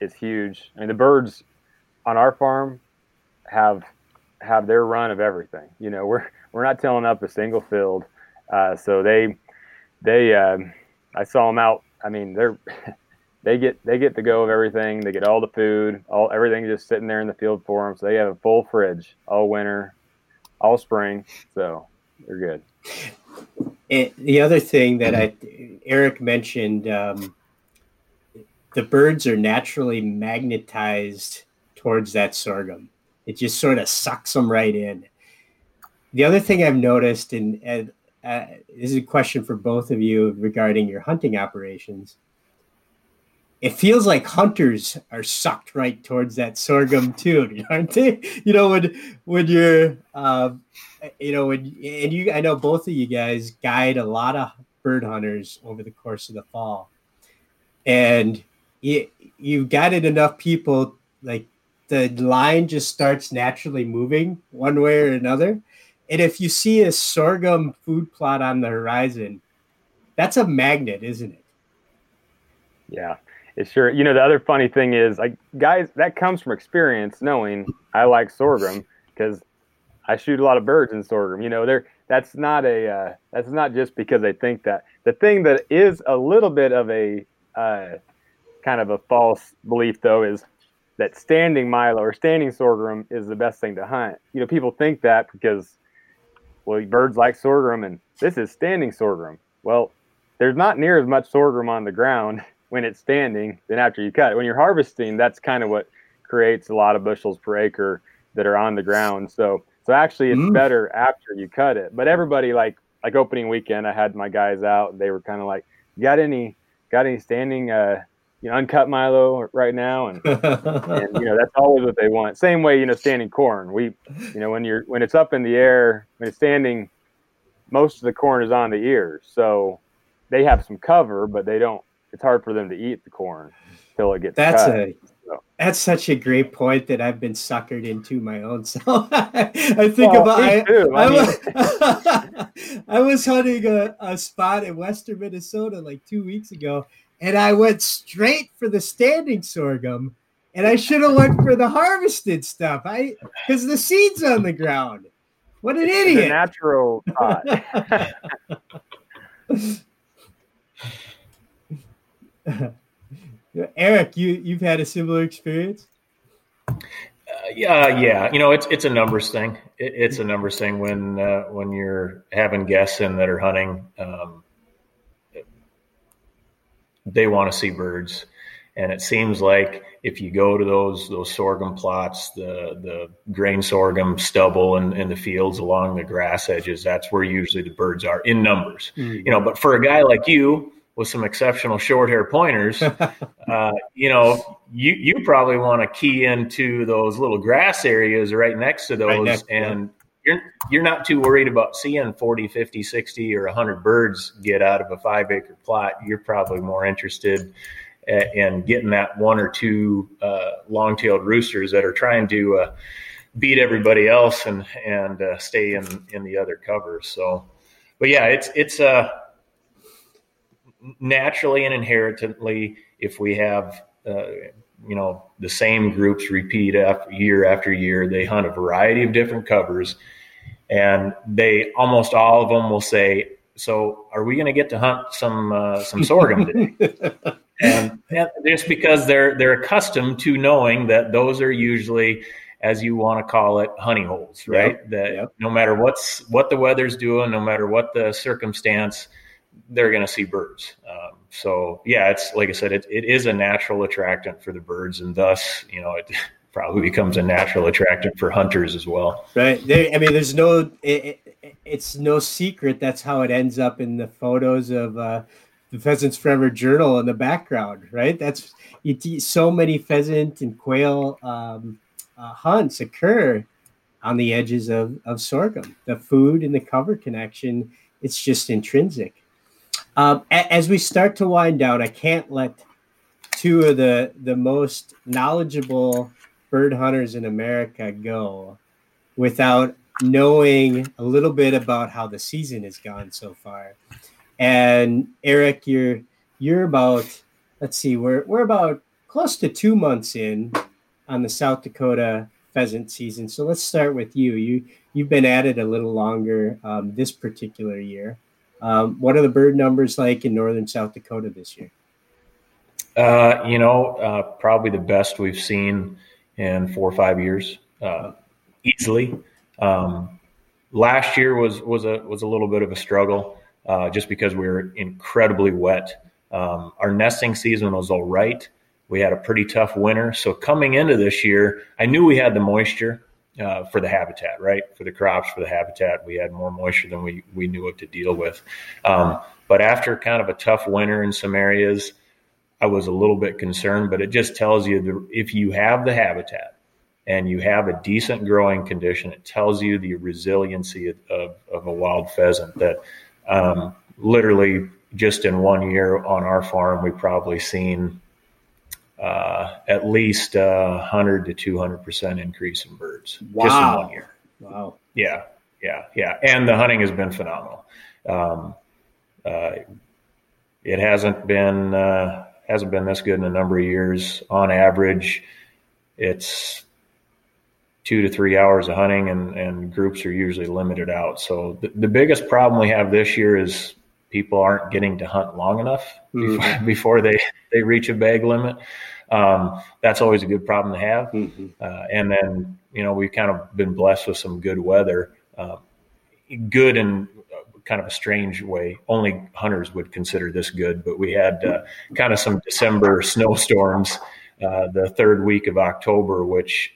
Speaker 4: is huge i mean the birds on our farm have have their run of everything. You know, [laughs] we're we're not tilling up a single field, uh, so they they um, I saw them out. I mean, they're [laughs] they get they get the go of everything. They get all the food, all everything just sitting there in the field for them. So they have a full fridge all winter, all spring. So they're good.
Speaker 1: And the other thing that I Eric mentioned, um, the birds are naturally magnetized towards that sorghum. It just sort of sucks them right in. The other thing I've noticed, and, and uh, this is a question for both of you regarding your hunting operations. It feels like hunters are sucked right towards that sorghum too, [laughs] aren't they? You know, when when you're, uh, you know, when and you, I know both of you guys guide a lot of bird hunters over the course of the fall, and you you guided enough people like the line just starts naturally moving one way or another. And if you see a sorghum food plot on the horizon, that's a magnet, isn't it?
Speaker 4: Yeah, it's sure. You know, the other funny thing is, like, guys, that comes from experience, knowing I like sorghum because I shoot a lot of birds in sorghum. You know, they're that's not a uh, that's not just because they think that. The thing that is a little bit of a uh, kind of a false belief, though, is that standing milo or standing sorghum is the best thing to hunt. You know, people think that because well, birds like sorghum and this is standing sorghum. Well, there's not near as much sorghum on the ground when it's standing than after you cut it. When you're harvesting, that's kind of what creates a lot of bushels per acre that are on the ground. So so actually it's mm. better after you cut it. But everybody like like opening weekend, I had my guys out. They were kind of like, "Got any got any standing uh, you know uncut Milo right now?" And, and you know that's always what they want. Same way you know standing corn. We you know when you're when it's up in the air when it's standing, most of the corn is on the ears, so they have some cover, but they don't. It's hard for them to eat the corn until it gets.
Speaker 1: That's
Speaker 4: cut.
Speaker 1: a that's such a great point that I've been suckered into my own [laughs] self. I think well, about I, I, was, [laughs] I, was, hunting a, a spot in western Minnesota like two weeks ago, and I went straight for the standing sorghum, and I should have went for the harvested stuff. I because the seeds on the ground. What an it's idiot!
Speaker 4: natural [laughs] thought. [laughs]
Speaker 1: Eric, you you've had a similar experience.
Speaker 2: Uh, yeah, yeah. You know, it's it's a numbers thing. It, it's a numbers thing when uh, when you're having guests in that are hunting. Um, they want to see birds, and it seems like if you go to those those sorghum plots, the the grain sorghum stubble and in, in, the fields along the grass edges, that's where usually the birds are in numbers. Mm-hmm. You know, but for a guy like you with some exceptional short hair pointers, [laughs] uh, you know, you you probably want to key into those little grass areas right next to those, right next, and yeah. you're you're not too worried about seeing 40, 50, 60, or 100 birds get out of a five acre plot. You're probably more interested in getting that one or two uh, long tailed roosters that are trying to uh, beat everybody else and and uh, stay in in the other covers. So, but yeah, it's it's a uh, naturally and inherently, if we have uh, you know the same groups repeat after year after year, they hunt a variety of different covers, and they almost all of them will say, "So, are we going to get to hunt some uh, some sorghum today?" [laughs] and, and just because they're they're accustomed to knowing that those are usually as you want to call it, honey holes, right? Yep, that yep. no matter what's what the weather's doing, no matter what the circumstance, they're going to see birds. Um, so yeah, it's like I said, it, it is a natural attractant for the birds, and thus, you know, it [laughs] probably becomes a natural attractant for hunters as well.
Speaker 1: Right. There, I mean, there's no, it, it, it's no secret. That's how it ends up in the photos of uh, the Pheasants Forever Journal in the background, right? That's you, so many pheasant and quail um, uh, hunts occur on the edges of, of sorghum. The food and the cover connection, it's just intrinsic. Um, as we start to wind down, I can't let two of the the most knowledgeable bird hunters in America go without knowing a little bit about how the season has gone so far. And Eric, you're you're about let's see, we're we're about close to two months in on the South Dakota pheasant season. So let's start with you. You you've been at it a little longer um, this particular year. Um, what are the bird numbers like in northern South Dakota this year?
Speaker 2: Uh, you know, uh, probably the best we've seen in four or five years, uh, easily. Um, last year was was a was a little bit of a struggle, uh, just because we were incredibly wet. Um, our nesting season was all right. We had a pretty tough winter, so coming into this year, I knew we had the moisture uh, for the habitat, right? For the crops, for the habitat, we had more moisture than we, we knew what to deal with. Um, but after kind of a tough winter in some areas, I was a little bit concerned, but it just tells you the, if you have the habitat and you have a decent growing condition, it tells you the resiliency of, of, of a wild pheasant that um, literally just in one year on our farm, we've probably seen uh, at least uh, 100 to 200 percent increase in birds
Speaker 1: wow. just
Speaker 2: in one year.
Speaker 1: Wow.
Speaker 2: Yeah, yeah, yeah. And the hunting has been phenomenal. Um, uh, it hasn't been uh, hasn't been this good in a number of years. On average, it's two to three hours of hunting, and, and groups are usually limited out. So the, the biggest problem we have this year is people aren't getting to hunt long enough mm-hmm. before, [laughs] before, they, they reach a bag limit. Um, that's always a good problem to have. Mm-hmm. Uh, and then, you know, we've kind of been blessed with some good weather, uh, good in kind of a strange way. Only hunters would consider this good, but we had uh, kind of some December snowstorms uh, the third week of October, which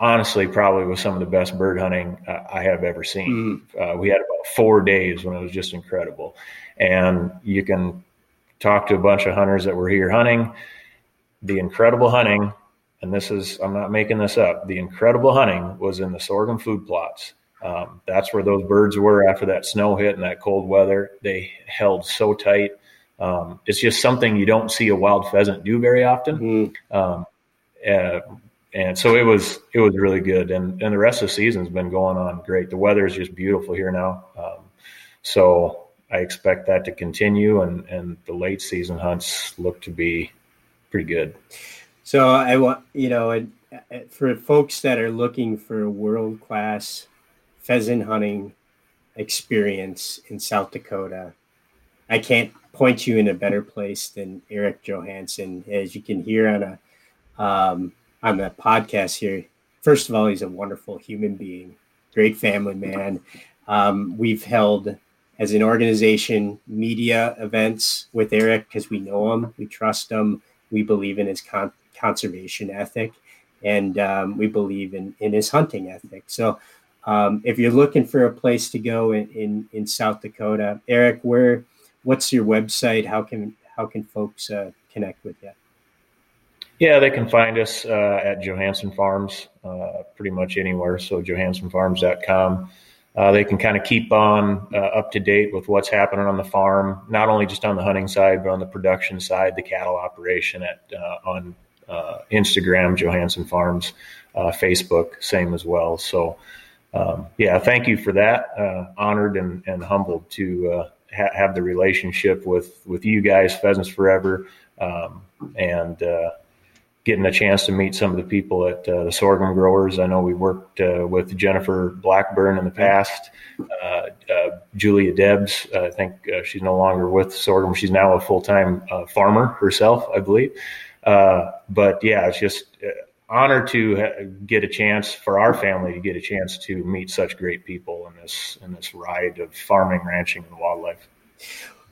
Speaker 2: honestly probably was some of the best bird hunting uh, I have ever seen. Mm. we had about four days when it was just incredible, and you can talk to a bunch of hunters that were here hunting. The incredible hunting and this is I'm not making this up. The incredible hunting was in the sorghum food plots. Um, that's where those birds were after that snow hit and that cold weather. They held so tight. Um, it's just something you don't see a wild pheasant do very often. Mm-hmm. Um, uh, and so it was it was really good. And and the rest of the season's been going on great. The weather is just beautiful here now. Um, so I expect that to continue. And and the late season hunts look to be pretty good.
Speaker 1: So I want you know, for folks that are looking for a world class pheasant hunting experience in South Dakota, I can't point you in a better place than Eric Johansson. As you can hear on a um, on the podcast here, first of all, he's a wonderful human being, great family man. Um, we've held as an organization media events with Eric because we know him, we trust him, we believe in his con- conservation ethic, and um, we believe in in his hunting ethic. So, um, if you're looking for a place to go in, in, in South Dakota, Eric, where what's your website? How can how can folks uh, connect with you?
Speaker 2: Yeah, they can find us uh, at Johansson Farms, uh, pretty much anywhere. So johanssonfarms.com. Uh, they can kind of keep on uh, up to date with what's happening on the farm, not only just on the hunting side, but on the production side, the cattle operation at uh, on uh, Instagram, Johansson Farms, uh, Facebook, same as well. So, um, yeah, thank you for that. Honored and, and humbled to ha- have the relationship with with you guys, Pheasants Forever, um, and getting a chance to meet some of the people at uh, the sorghum growers. I know we worked uh, with Jennifer Blackburn in the past, uh, Julia Debs. I think she's no longer with sorghum. She's now a full time farmer herself, I believe. Uh, but yeah, it's just uh, honor to get a chance for our family to get a chance to meet such great people in this in this ride of farming, ranching, and wildlife.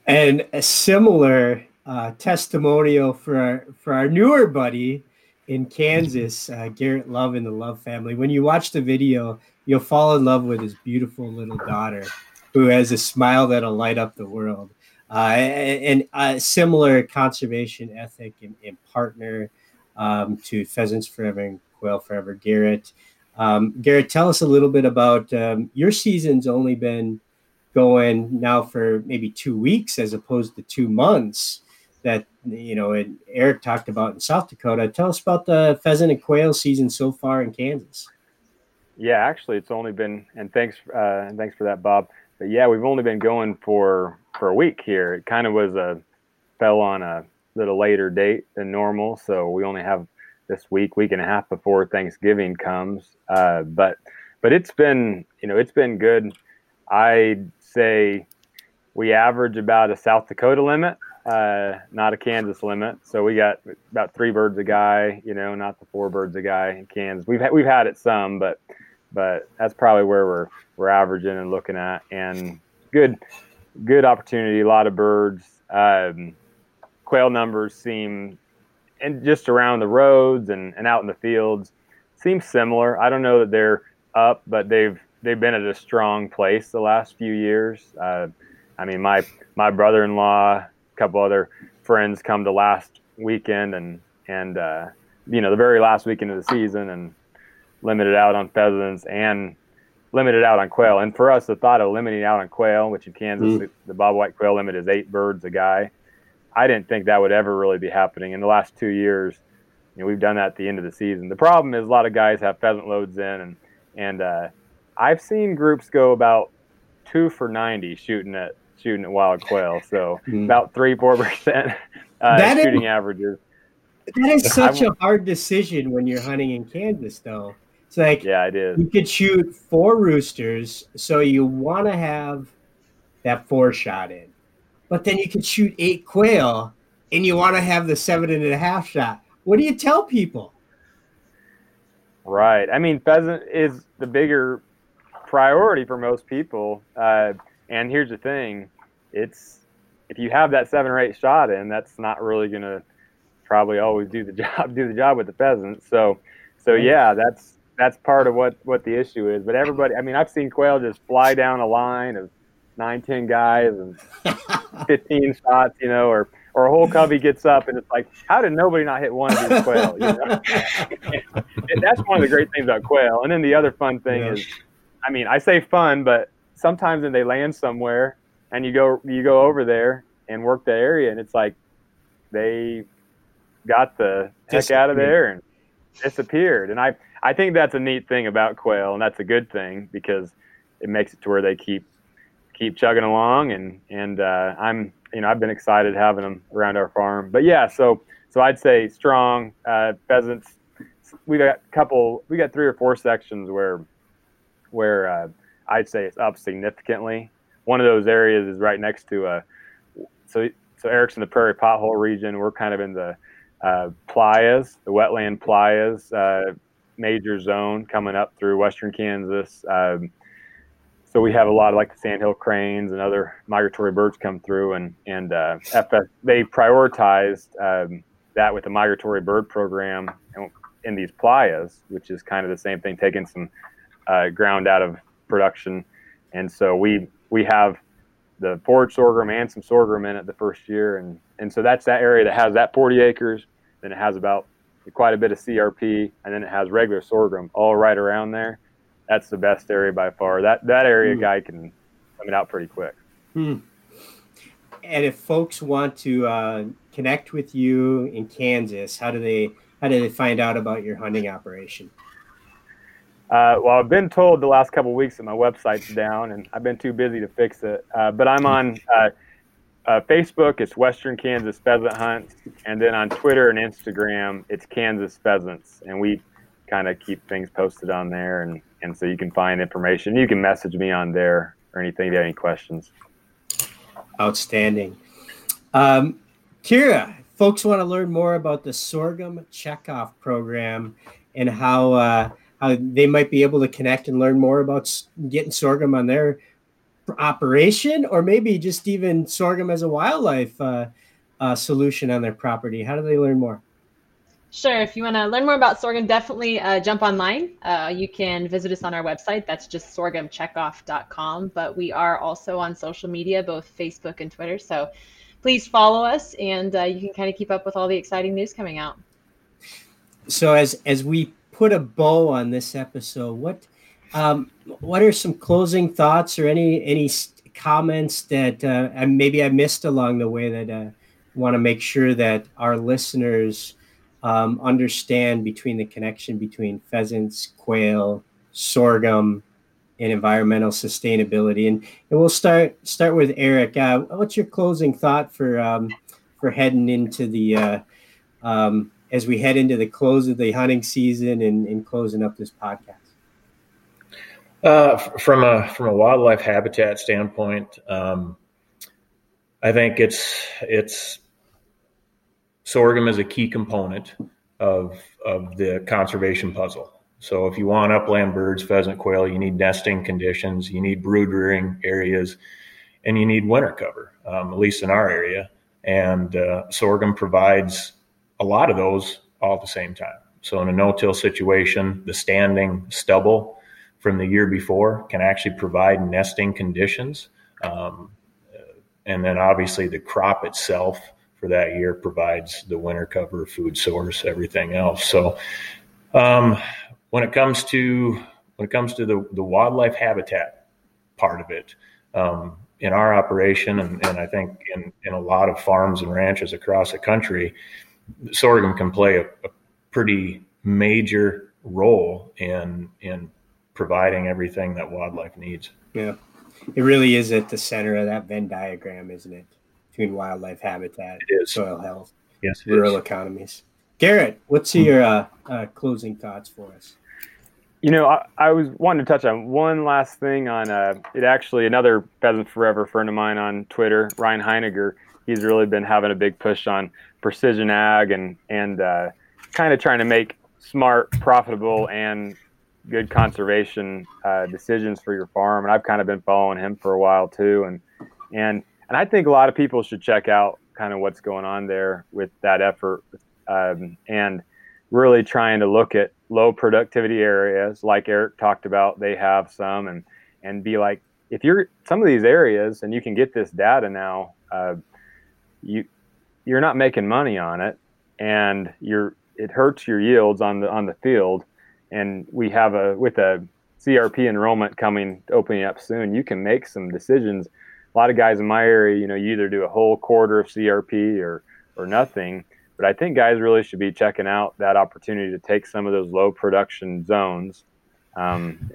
Speaker 1: And a similar uh, testimonial for our, for our newer buddy in Kansas, uh, Garrett Love and the Love family. When you watch the video, you'll fall in love with his beautiful little daughter, who has a smile that'll light up the world uh, and a similar conservation ethic and, and partner um, to Pheasants Forever and Quail Forever, Garrett. Um, Garrett, tell us a little bit about um, your season's only been going now for maybe two weeks as opposed to two months that you know and Eric talked about in South Dakota. Tell us about the pheasant and quail season so far in Kansas.
Speaker 4: Yeah, actually, it's only been and thanks uh, and thanks for that, Bob. But yeah, we've only been going for for a week here. It kind of was a fell on a little later date than normal, so we only have this week, week and a half before Thanksgiving comes. Uh, but but it's been you know it's been good. I'd say we average about a South Dakota limit, uh, not a Kansas limit. So we got about three birds a guy, you know, not the four birds a guy in Kansas. We've had, we've had it some, but but that's probably where we're we're averaging and looking at. And good good opportunity, a lot of birds. Um, quail numbers seem, and just around the roads and, and out in the fields, seem similar. I don't know that they're up, but they've they've been at a strong place the last few years. Uh, I mean, my my brother-in-law, couple other friends come to last weekend and and uh, you know the very last weekend of the season and limited out on pheasants and limited out on quail. And for us, the thought of limiting out on quail, which in Kansas, mm. the, the bobwhite quail limit is eight birds a guy. I didn't think that would ever really be happening. In the last two years, you know, we've done that at the end of the season. The problem is a lot of guys have pheasant loads in, and and uh, I've seen groups go about two for ninety shooting at shooting at wild quail. So mm. about three four percent uh, shooting is, averages.
Speaker 1: That is [laughs] such a hard decision when you're hunting in Kansas, though. It's like
Speaker 4: yeah, I did.
Speaker 1: You could shoot four roosters, so you want to have that four shot in, but then you could shoot eight quail, and you want to have the seven and a half shot. What do you tell people?
Speaker 4: Right. I mean, pheasant is the bigger priority for most people. Uh, and here's the thing, it's if you have that seven or eight shot in, that's not really going to probably always do the [laughs] job do the job with the pheasants. So so yeah, that's that's part of what what the issue is. But everybody, I mean, I've seen quail just fly down a line of nine, ten guys and [laughs] fifteen shots, you know, or or a whole covey gets up and it's like, how did nobody not hit one of these quail? You know? [laughs] that's one of the great things about quail. And then the other fun thing yeah. is, I mean, I say fun, but sometimes when they land somewhere and you go you go over there and work the area, and it's like they got the heck out of there and disappeared. And I I think that's a neat thing about quail, and that's a good thing because it makes it to where they keep keep chugging along. And and uh, I'm you know I've been excited having them around our farm. But yeah, so so I'd say strong uh, pheasants. We got a couple. We got three or four sections where where uh, I'd say it's up significantly. One of those areas is right next to a so so Eric's in the prairie pothole region. We're kind of in the uh, playas, the wetland playas, uh, major zone coming up through western Kansas. Um, so we have a lot of like the sandhill cranes and other migratory birds come through, and and uh, FS, they prioritized um, that with the migratory bird program in these playas, which is kind of the same thing, taking some uh, ground out of production, and so we we have the forage sorghum and some sorghum in it the first year, and and so that's that area that has that 40 acres. Then it has about quite a bit of CRP, and then it has regular sorghum all right around there. That's the best area by far. That that area mm. guy can come out pretty quick.
Speaker 1: Hmm. And if folks want to uh, connect with you in Kansas, how do they how do they find out about your hunting operation?
Speaker 4: Uh, well, I've been told the last couple weeks that my website's down, and I've been too busy to fix it. Uh, but I'm on uh, uh, Facebook. It's Western Kansas Pheasant Hunt, and then on Twitter and Instagram, it's Kansas Pheasants, and we kind of keep things posted on there, and and so you can find information. You can message me on there or anything if you have any questions.
Speaker 1: Outstanding, um, Kira. Folks want to learn more about the sorghum checkoff program and how uh, how they might be able to connect and learn more about getting sorghum on their operation, or maybe just even sorghum as a wildlife uh, uh, solution on their property. How do they learn more?
Speaker 3: Sure. If you want to learn more about sorghum, definitely uh, jump online. Uh, you can visit us on our website. That's just sorghumcheckoff.com. But we are also on social media, both Facebook and Twitter. So please follow us, and uh, you can kind of keep up with all the exciting news coming out.
Speaker 1: So as as we put a bow on this episode, what um, what are some closing thoughts or any any comments that uh, maybe I missed along the way that uh, want to make sure that our listeners um, understand between the connection between pheasants, quail, sorghum, and environmental sustainability. And, and we'll start start with Eric. Uh, what's your closing thought for um, for heading into the uh, um, as we head into the close of the hunting season and, and closing up this podcast?
Speaker 2: Uh, from a from a wildlife habitat standpoint, um, I think it's it's sorghum is a key component of of the conservation puzzle. So if you want upland birds, pheasant, quail, you need nesting conditions, you need brood rearing areas, and you need winter cover. Um, at least in our area, and uh, sorghum provides a lot of those all at the same time. So in a no-till situation, the standing stubble from the year before can actually provide nesting conditions. Um, and then obviously the crop itself for that year provides the winter cover, food source, everything else. So um, when it comes to when it comes to the, the wildlife habitat part of it, um, in our operation, and, and I think in, in a lot of farms and ranches across the country, sorghum can play a, a pretty major role in in providing everything that wildlife needs.
Speaker 1: Yeah, it really is at the center of that Venn diagram, isn't it? Between wildlife habitat, soil health,
Speaker 2: yes,
Speaker 1: rural is. economies. Garrett, what's hmm. your uh, uh, closing thoughts for us?
Speaker 4: You know, I, I, was wanting to touch on one last thing on uh, it. Actually, another Pheasant Forever friend of mine on Twitter, Ryan Heiniger, he's really been having a big push on precision ag and and uh, kind of trying to make smart, profitable, and good conservation uh, decisions for your farm. And I've kind of been following him for a while too. And and and I think a lot of people should check out kind of what's going on there with that effort um, and really trying to look at low productivity areas like Eric talked about. They have some and and be like, if you're some of these areas and you can get this data now, uh, you you're not making money on it, and you're it hurts your yields on the on the field. And we have a with a CRP enrollment coming opening up soon. You can make some decisions. A lot of guys in my area, you know, you either do a whole quarter of CRP or or nothing. But I think guys really should be checking out that opportunity to take some of those low production zones um,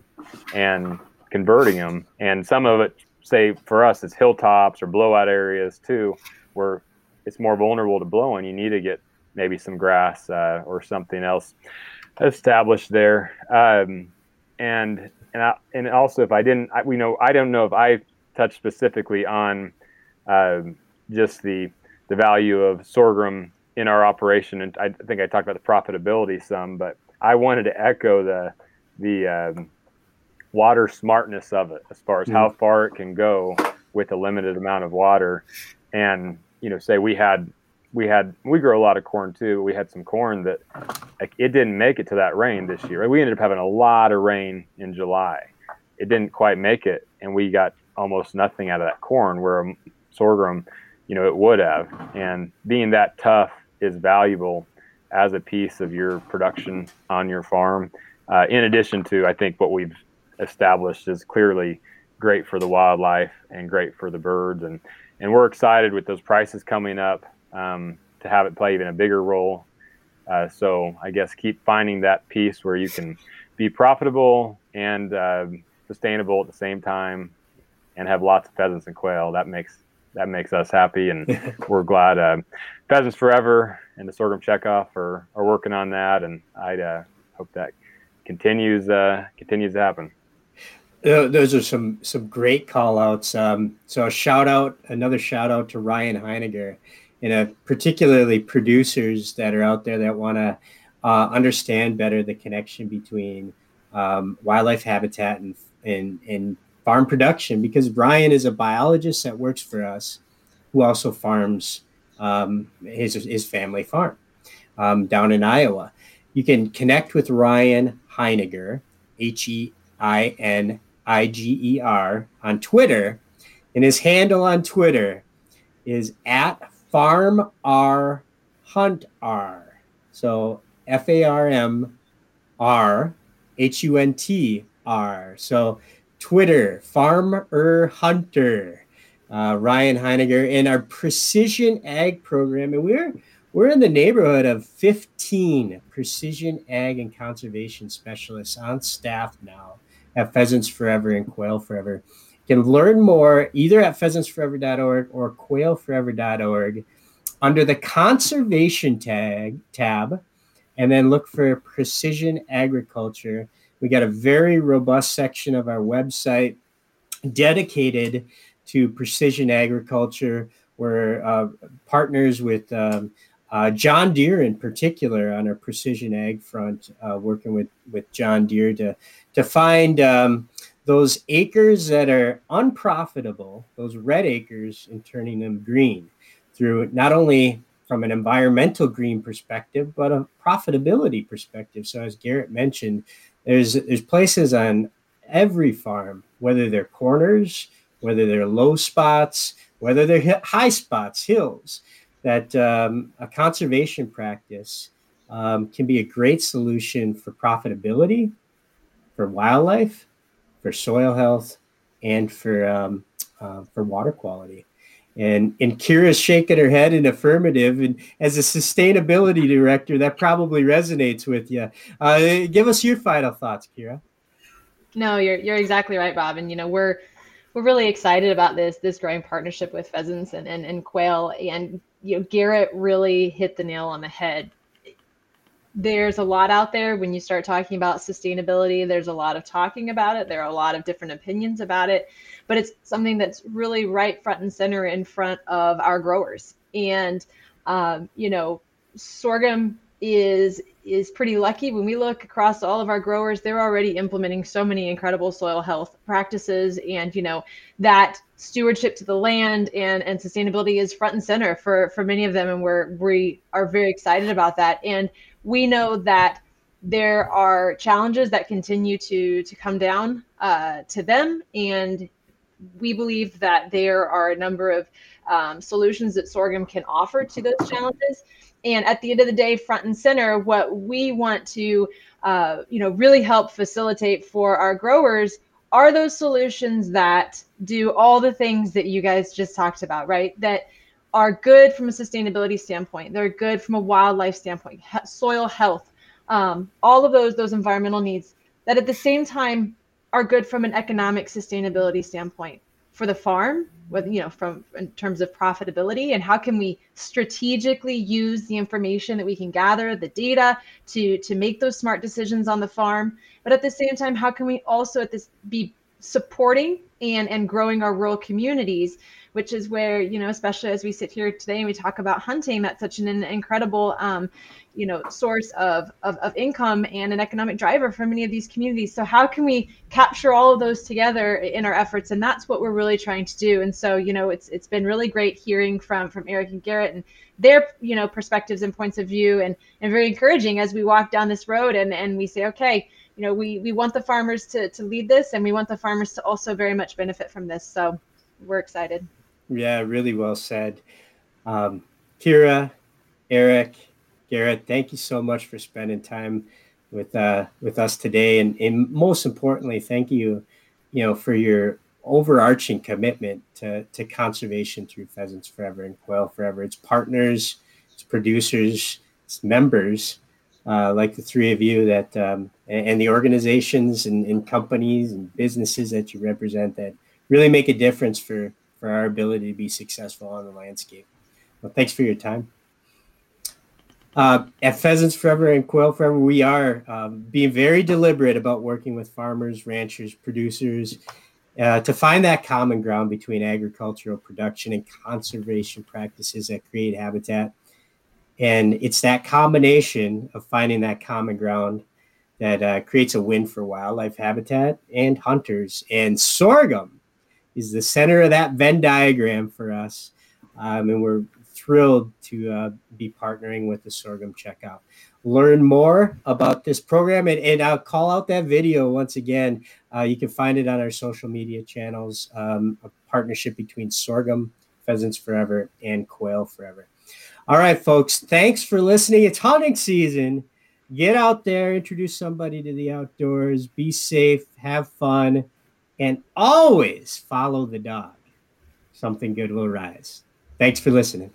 Speaker 4: and converting them. And some of it, say for us, it's hilltops or blowout areas too, where it's more vulnerable to blowing. You need to get maybe some grass uh, or something else established there. Um, and and I, and also, if I didn't, I, we know I don't know if I touched specifically on um, just the the value of sorghum in our operation, and I think I talked about the profitability some, but I wanted to echo the the um, water smartness of it as far as mm how far it can go with a limited amount of water. And you know, say we had we had we grow a lot of corn too. We had some corn that like, it didn't make it to that rain this year. We ended up having a lot of rain in July. It didn't quite make it, and we got almost nothing out of that corn. Where sorghum, you know, it would have. And being that tough is valuable as a piece of your production on your farm. Uh, in addition to, I think what we've established is clearly great for the wildlife and great for the birds. And, and we're excited with those prices coming up um, to have it play even a bigger role. Uh, so I guess keep finding that piece where you can be profitable and uh, sustainable at the same time and have lots of pheasants and quail. That makes that makes us happy, and [laughs] we're glad uh, Pheasants Forever and the Sorghum Checkoff are, are working on that, and I uh, hope that continues uh, continues to happen.
Speaker 1: Those are some some great call outs. Um, so a shout out, another shout out to Ryan Heiniger, and uh, particularly producers that are out there that want to uh, understand better the connection between um, wildlife habitat and, and and farm production. Because Ryan is a biologist that works for us, who also farms um, his his family farm um, down in Iowa. You can connect with Ryan Heiniger, H E I N I G E R, on Twitter. And his handle on Twitter is at Farm R Hunt R. So F A R M R H U N T R. So Twitter, Farmer Hunter, uh, Ryan Heiniger, in our precision ag program. And we're we're in the neighborhood of 15 precision ag and conservation specialists on staff now at Pheasants Forever and Quail Forever. You can learn more either at pheasantsforever.org or quailforever.org under the conservation tag tab, and then look for precision agriculture. We got a very robust section of our website dedicated to precision agriculture. We're uh, partners with um, uh, John Deere in particular on our precision ag front, uh, working with with John Deere to to find um, those acres that are unprofitable, those red acres, and turning them green through not only from an environmental green perspective, but a profitability perspective. So as Garrett mentioned, there's there's places on every farm, whether they're corners, whether they're low spots, whether they're high spots, hills that um, a conservation practice um, can be a great solution for profitability, for wildlife, for soil health, and for um, uh, for water quality. And and Kira's shaking her head in affirmative. And as a sustainability director, that probably resonates with you. Uh, give us your final thoughts, Kira.
Speaker 3: No, you're you're exactly right, Bob. And you know we're we're really excited about this this growing partnership with pheasants and, and, and quail and you know, Garrett really hit the nail on the head. There's a lot out there when you start talking about sustainability. There's a lot of talking about it. There are a lot of different opinions about it, but it's something that's really right front and center in front of our growers. And, um, you know, sorghum is is pretty lucky. When we look across all of our growers they're already implementing so many incredible soil health practices. And you know that stewardship to the land and and sustainability is front and center for for many of them. And we're we are very excited about that. And we know that there are challenges that continue to to come down uh, to them. And we believe that there are a number of um, solutions that sorghum can offer to those challenges. And at the end of the day front and center what we want to uh, you know really help facilitate for our growers are those solutions that do all the things that you guys just talked about right? That are good from a sustainability standpoint. They're good from a wildlife standpoint soil health um, all of those those environmental needs that at the same time are good from an economic sustainability standpoint for the farm with you know from in terms of profitability and how can we strategically use the information that we can gather the data to to make those smart decisions on the farm. But at the same time how can we also at this be supporting and and growing our rural communities which is where you know especially as we sit here today and we talk about hunting that's such an incredible um, you know source of, of, of income and an economic driver for many of these communities. So how can we capture all of those together in our efforts? And that's what we're really trying to do. And so you know it's it's been really great hearing from from eric and garrett and their you know perspectives and points of view and and very encouraging as we walk down this road and and we say okay you know we we want the farmers to to lead this and we want the farmers to also very much benefit from this. So we're excited.
Speaker 1: Yeah really well said. Um, kira eric Garrett, thank you so much for spending time with uh, with us today, and, and most importantly, thank you, you know, for your overarching commitment to, to conservation through Pheasants Forever and Quail Forever. Its partners, its producers, its members, uh, like the three of you that, um, and, and, the organizations and, and, companies and businesses that you represent that really make a difference for, for our ability to be successful on the landscape. Well, thanks for your time. Uh, at Pheasants Forever and Quail Forever, we are um, being very deliberate about working with farmers, ranchers, producers uh, to find that common ground between agricultural production and conservation practices that create habitat. And it's that combination of finding that common ground that uh, creates a win for wildlife habitat and hunters. And sorghum is the center of that Venn diagram for us. Um, and we're thrilled to uh, be partnering with the Sorghum Checkoff. Learn more about this program, and, and I'll call out that video once again. Uh, you can find it on our social media channels, um, a partnership between Sorghum, Pheasants Forever, and Quail Forever. All right, folks, thanks for listening. It's hunting season. Get out there, introduce somebody to the outdoors, be safe, have fun, and always follow the dog. Something good will rise. Thanks for listening.